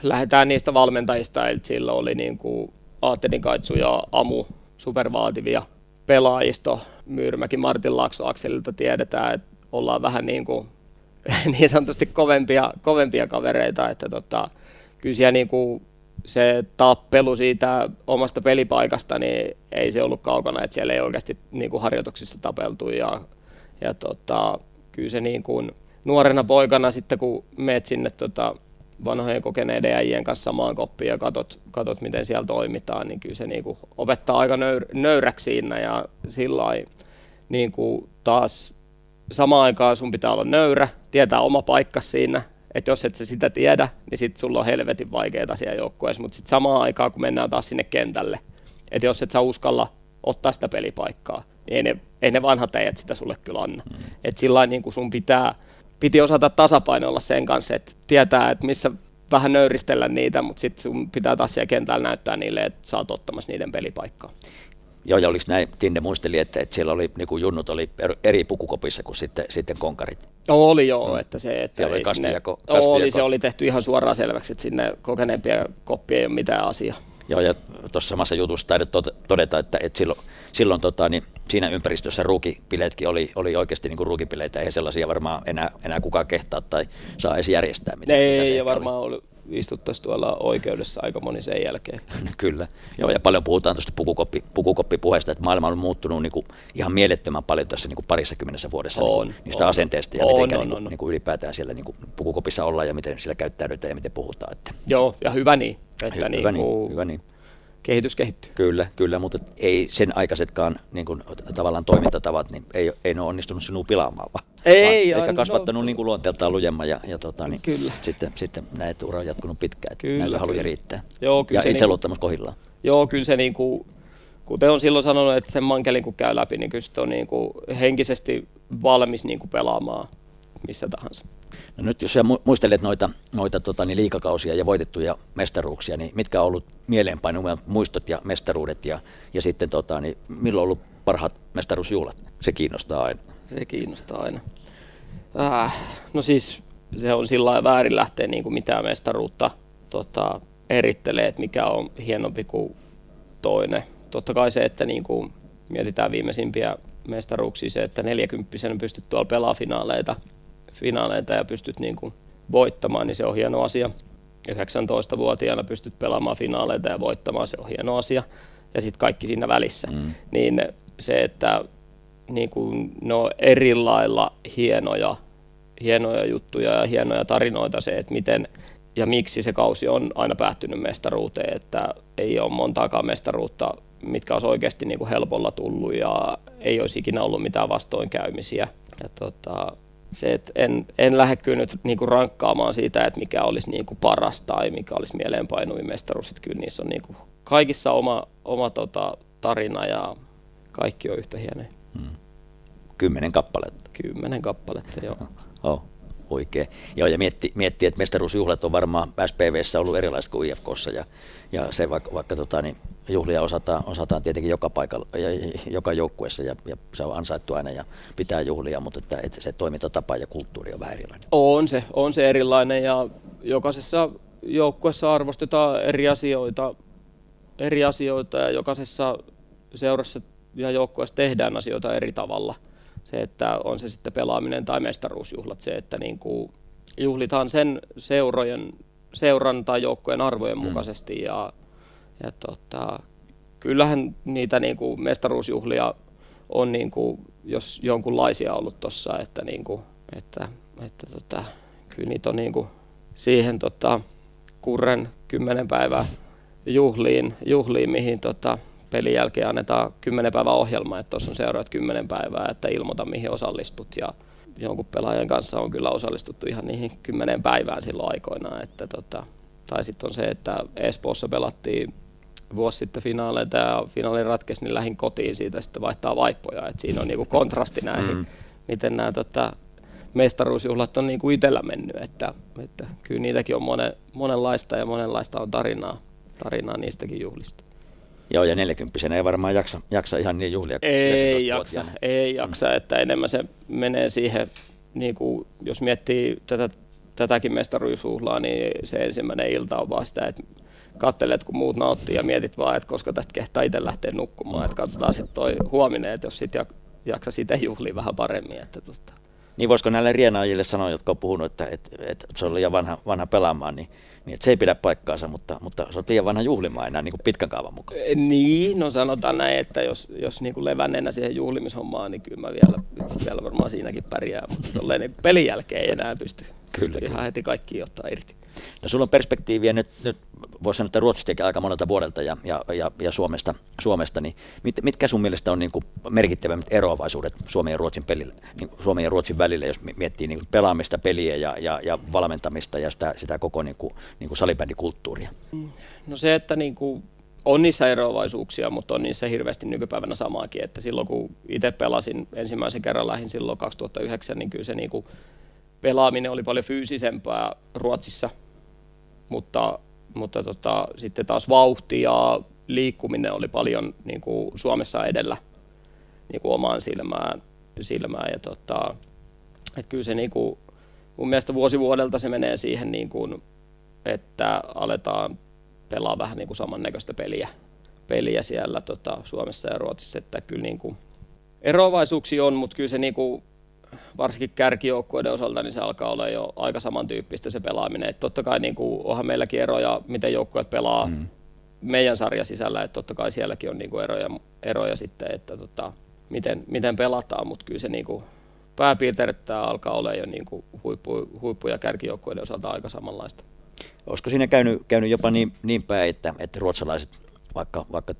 lähdetään niistä valmentajista, että sillä oli niinku Aattenin Kaitsu ja Amu supervaativia pelaajisto. Myyrmäki Martin Laakso Akselilta tiedetään, että ollaan vähän niin, kuin, niin sanotusti kovempia, kovempia kavereita, että tota, kyllä siellä niin kuin se tappelu siitä omasta pelipaikasta, niin ei se ollut kaukana, että siellä ei oikeasti niin kuin harjoituksissa tapeltu ja, ja tota, kyllä se niin kuin, nuorena poikana sitten kun meet sinne tota, vanhojen kokeneiden äijien kanssa samaan koppiin ja katot, katot miten siellä toimitaan, niin kyllä se niin kuin opettaa aika nöyr, nöyräksi siinä ja sillä niin kuin taas samaan aikaan sun pitää olla nöyrä, tietää oma paikka siinä, että jos et sä sitä tiedä, niin sit sulla on helvetin vaikeita siellä joukkueessa, mutta sitten samaan aikaan kun mennään taas sinne kentälle, että jos et sä uskalla ottaa sitä pelipaikkaa, niin ei ne, ei ne vanhat äijät sitä sulle kyllä anna. Mm. Että sillä niin kuin sun pitää, piti osata tasapainoilla sen kanssa, että tietää, että missä vähän nöyristellä niitä, mutta sitten sun pitää taas siellä kentällä näyttää niille, että sä oot ottamassa niiden pelipaikkaa. Joo, ja oliko näin, Tinde muisteli, että, että siellä oli, niin kuin junnut oli eri pukukopissa kuin sitten, sitten konkarit. Oli joo, mm. että se, että oli kastijako, kastijako. Oli, se oli tehty ihan suoraan selväksi, että sinne kokeneempia koppia ei ole mitään asiaa. Joo, ja tuossa samassa jutussa taidat todeta, että, että silloin, silloin tota, niin siinä ympäristössä ruukipileetkin oli, oli oikeasti niin ruukipileitä, eihän sellaisia varmaan enää, enää kukaan kehtaa tai saa edes järjestää. Mitä, ei, mitä ja varmaan oli. oli istuttaisiin tuolla oikeudessa aika moni sen jälkeen. Kyllä, Joo, ja paljon puhutaan tuosta pukukoppi, pukukoppipuheesta, että maailma on muuttunut niin kuin ihan mielettömän paljon tässä niin kuin parissa kymmenessä vuodessa on, niin kuin, niistä on, asenteista ja on, miten on, niin kuin, on. Niin kuin ylipäätään siellä niin kuin pukukopissa ollaan ja miten siellä käyttäydytään ja miten puhutaan. Että. Joo, ja hyvä niin. Että hyvä, niin, niin, hyvä niin kehitys kehittyy. Kyllä, kyllä, mutta ei sen aikaisetkaan niin kuin, tavallaan toimintatavat, niin ei, ei ne ole onnistunut sinua pilaamaan, vaan, ei, vaan ehkä kasvattanut no, niin kuin luonteeltaan lujemman ja, ja tota, niin, kyllä. sitten, sitten näet ura on jatkunut pitkään, että kyllä, näillä haluja riittää. Joo, kyllä ja itseluottamus niin, kohillaan. Joo, kyllä se niin kuin, kuten on silloin sanonut, että sen mankelin kun käy läpi, niin kyllä se on niin kuin henkisesti valmis niin kuin pelaamaan missä tahansa. No nyt jos muistelet noita, noita tota, niin liikakausia ja voitettuja mestaruuksia, niin mitkä on ollut mieleenpainuvat muistot ja mestaruudet ja, ja sitten tota, niin milloin on ollut parhaat mestaruusjuhlat? Se kiinnostaa aina. Se kiinnostaa aina. Äh, no siis se on sillä lailla väärin lähteä niin kuin mitään mestaruutta tota, erittelee, että mikä on hienompi kuin toinen. Totta kai se, että niin kuin mietitään viimeisimpiä mestaruuksia, se, että 40 pystyt tuolla pelaa finaaleita – finaaleita ja pystyt niin kuin voittamaan, niin se on hieno asia. 19-vuotiaana pystyt pelaamaan finaaleita ja voittamaan, se on hieno asia. Ja sitten kaikki siinä välissä. Mm. Niin se, että niin kuin, ne on eri lailla hienoja, hienoja juttuja ja hienoja tarinoita se, että miten ja miksi se kausi on aina päättynyt mestaruuteen, että ei ole montaakaan mestaruutta, mitkä olisi oikeasti niin kuin helpolla tullut ja ei olisi ikinä ollut mitään vastoinkäymisiä. Ja tota, se, että en, en lähde kyllä nyt niinku rankkaamaan siitä, että mikä olisi niinku paras tai mikä olisi mieleenpainuvin mestaruus. Että kyllä niissä on niinku kaikissa oma, oma tota, tarina ja kaikki on yhtä hienoja. Hmm. Kymmenen kappaletta. Kymmenen kappaletta, joo. oh, oikein. Joo, ja mietti, mietti, että mestaruusjuhlat on varmaan SPVssä ollut erilaiset kuin IFKssa ja, ja se vaikka, vaikka tota, niin juhlia osataan, osataan tietenkin joka paikalla ja joka joukkueessa ja, ja, se on ansaittu aina ja pitää juhlia, mutta että, että se toimintatapa ja kulttuuri on vähän erilainen. On se, on se erilainen ja jokaisessa joukkueessa arvostetaan eri asioita, eri asioita ja jokaisessa seurassa ja joukkueessa tehdään asioita eri tavalla. Se, että on se sitten pelaaminen tai mestaruusjuhlat, se, että niin kuin juhlitaan sen seurojen, seuran tai joukkojen arvojen mm. mukaisesti ja ja tota, kyllähän niitä niin kuin mestaruusjuhlia on niin kuin, jos jonkunlaisia ollut tuossa, että, niin kuin, että, että tota, kyllä niitä on niin kuin siihen tota, kurren kymmenen päivää juhliin, juhliin mihin tota, pelin jälkeen annetaan kymmenen päivää ohjelma, että tuossa on seuraat kymmenen päivää, että ilmoita mihin osallistut ja jonkun pelaajan kanssa on kyllä osallistuttu ihan niihin kymmenen päivään silloin aikoinaan, että tota, tai sitten on se, että Espoossa pelattiin vuosi sitten finaaleita ja finaali ratkesi, niin lähin kotiin siitä sitten vaihtaa vaippoja. Et siinä on niinku kontrasti näihin, mm. miten nämä tota, mestaruusjuhlat on niinku itsellä mennyt. Että, että kyllä niitäkin on monen, monenlaista ja monenlaista on tarinaa, tarinaa niistäkin juhlista. Joo, ja 40 ei varmaan jaksa, jaksa ihan niin juhlia. Ei jaksa, ei jaksa, mm. että enemmän se menee siihen, niin kuin, jos miettii tätä, tätäkin mestaruusjuhlaa, niin se ensimmäinen ilta on vaan sitä, että katselet, kun muut nauttii ja mietit vaan, että koska tästä kehtaa itse lähteä nukkumaan. Että katsotaan sitten toi huominen, että jos sitten jaksa sitä juhlia vähän paremmin. Että tota, Niin voisiko näille rienaajille sanoa, jotka on puhunut, että, että, että se on liian vanha, vanha pelaamaan, niin, niin että se ei pidä paikkaansa, mutta, mutta se on liian vanha juhlimaan enää niin kuin pitkän kaavan mukaan. Niin, no sanotaan näin, että jos, jos niin kuin levänneenä siihen juhlimishommaan, niin kyllä mä vielä, vielä varmaan siinäkin pärjää, mutta niin pelin jälkeen ei enää pysty, kyllä, pysty ihan heti kaikki ottaa irti. No sulla on perspektiiviä nyt, nyt voisi sanoa, että Ruotsistakin aika monelta vuodelta ja, ja, ja, ja Suomesta, Suomesta, niin mit, mitkä sun mielestä on niin kuin merkittävimmät eroavaisuudet Suomen ja Ruotsin, pelillä, niin Suomen ja Ruotsin välillä, jos miettii niin kuin pelaamista, peliä ja, ja, ja valmentamista ja sitä, sitä koko niin kuin, niin kuin salibändikulttuuria? No se, että niin kuin on niissä eroavaisuuksia, mutta on niissä hirveästi nykypäivänä samaakin, että silloin kun itse pelasin ensimmäisen kerran lähin silloin 2009, niin kyllä se niin kuin pelaaminen oli paljon fyysisempää Ruotsissa, mutta, mutta tota, sitten taas vauhti ja liikkuminen oli paljon niin kuin Suomessa edellä niin kuin omaan silmään, silmään. Ja tota, että kyllä se niin kuin, mun mielestä vuosi vuodelta se menee siihen, niin kuin, että aletaan pelaa vähän niin kuin samannäköistä peliä, peliä siellä tota, Suomessa ja Ruotsissa, että kyllä niin kuin, eroavaisuuksia on, mutta kyllä se niin kuin, varsinkin kärkijoukkueiden osalta, niin se alkaa olla jo aika samantyyppistä se pelaaminen. Että totta kai niin kuin, onhan meilläkin eroja, miten joukkueet pelaa mm. meidän sarja sisällä, että totta kai sielläkin on niin kuin eroja, eroja sitten, että tota, miten, miten pelataan, mutta kyllä se niin kuin, pääpiirteet alkaa olla jo niin kuin huippu, huippu- ja kärkijoukkueiden osalta aika samanlaista. Olisiko siinä käynyt, käynyt jopa niin, niin päin, että, että ruotsalaiset, vaikka, vaikka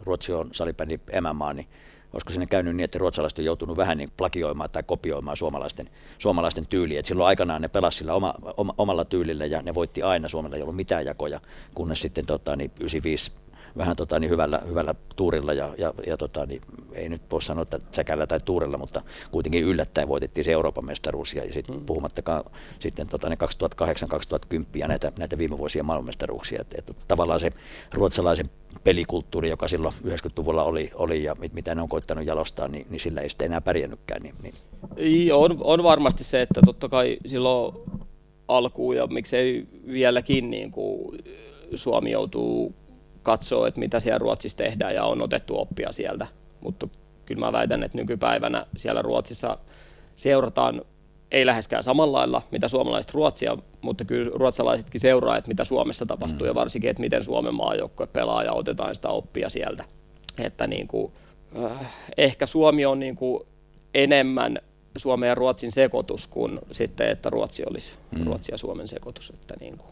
Ruotsi on salibändi emämaa, niin olisiko siinä käynyt niin, että ruotsalaiset on joutunut vähän niin plagioimaan tai kopioimaan suomalaisten, suomalaisten tyyliä. Et silloin aikanaan ne pelasivat sillä oma, oma, omalla tyylillä ja ne voitti aina, Suomella ei ollut mitään jakoja, kunnes sitten tota, niin 95 vähän tota, niin hyvällä, hyvällä tuurilla ja, ja, ja tota, niin, ei nyt voi sanoa, että säkällä tai tuurilla, mutta kuitenkin yllättäen voitettiin se Euroopan mestaruus ja, sitten mm. puhumattakaan sitten tota, ne 2008-2010 ja näitä, näitä viime vuosien maailmanmestaruuksia. että et, tavallaan se ruotsalaisen pelikulttuuri, joka silloin 90-luvulla oli, oli ja mit, mitä ne on koittanut jalostaa, niin, niin sillä ei sitten enää pärjännytkään. Niin, niin. On, on varmasti se, että totta kai silloin alkuun ja miksei vieläkin niin kuin Suomi joutuu katsoo, että mitä siellä Ruotsissa tehdään ja on otettu oppia sieltä. Mutta kyllä mä väitän, että nykypäivänä siellä Ruotsissa seurataan ei läheskään samalla lailla, mitä suomalaiset Ruotsia, mutta kyllä ruotsalaisetkin seuraa, että mitä Suomessa tapahtuu mm. ja varsinkin, että miten Suomen maajoukkue pelaa ja otetaan sitä oppia sieltä. Että niin kuin, äh, ehkä Suomi on niin kuin enemmän Suomen ja Ruotsin sekoitus kuin sitten, että Ruotsi olisi mm. Ruotsi ja Suomen sekoitus. Että niin kuin,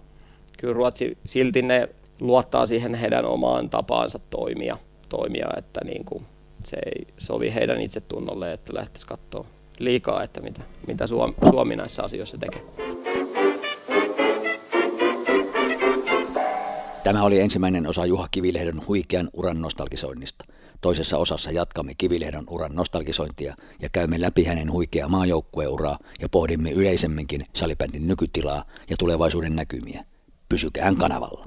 kyllä Ruotsi silti ne luottaa siihen heidän omaan tapaansa toimia, toimia että niin kuin se ei sovi heidän itsetunnolle, että lähtisi katsoa liikaa, että mitä, mitä Suomi, Suomi näissä asioissa tekee. Tämä oli ensimmäinen osa Juha Kivilehdon huikean uran nostalgisoinnista. Toisessa osassa jatkamme Kivilehdon uran nostalgisointia ja käymme läpi hänen huikeaa maajoukkueuraa ja pohdimme yleisemminkin salibändin nykytilaa ja tulevaisuuden näkymiä. Pysykään kanavalla.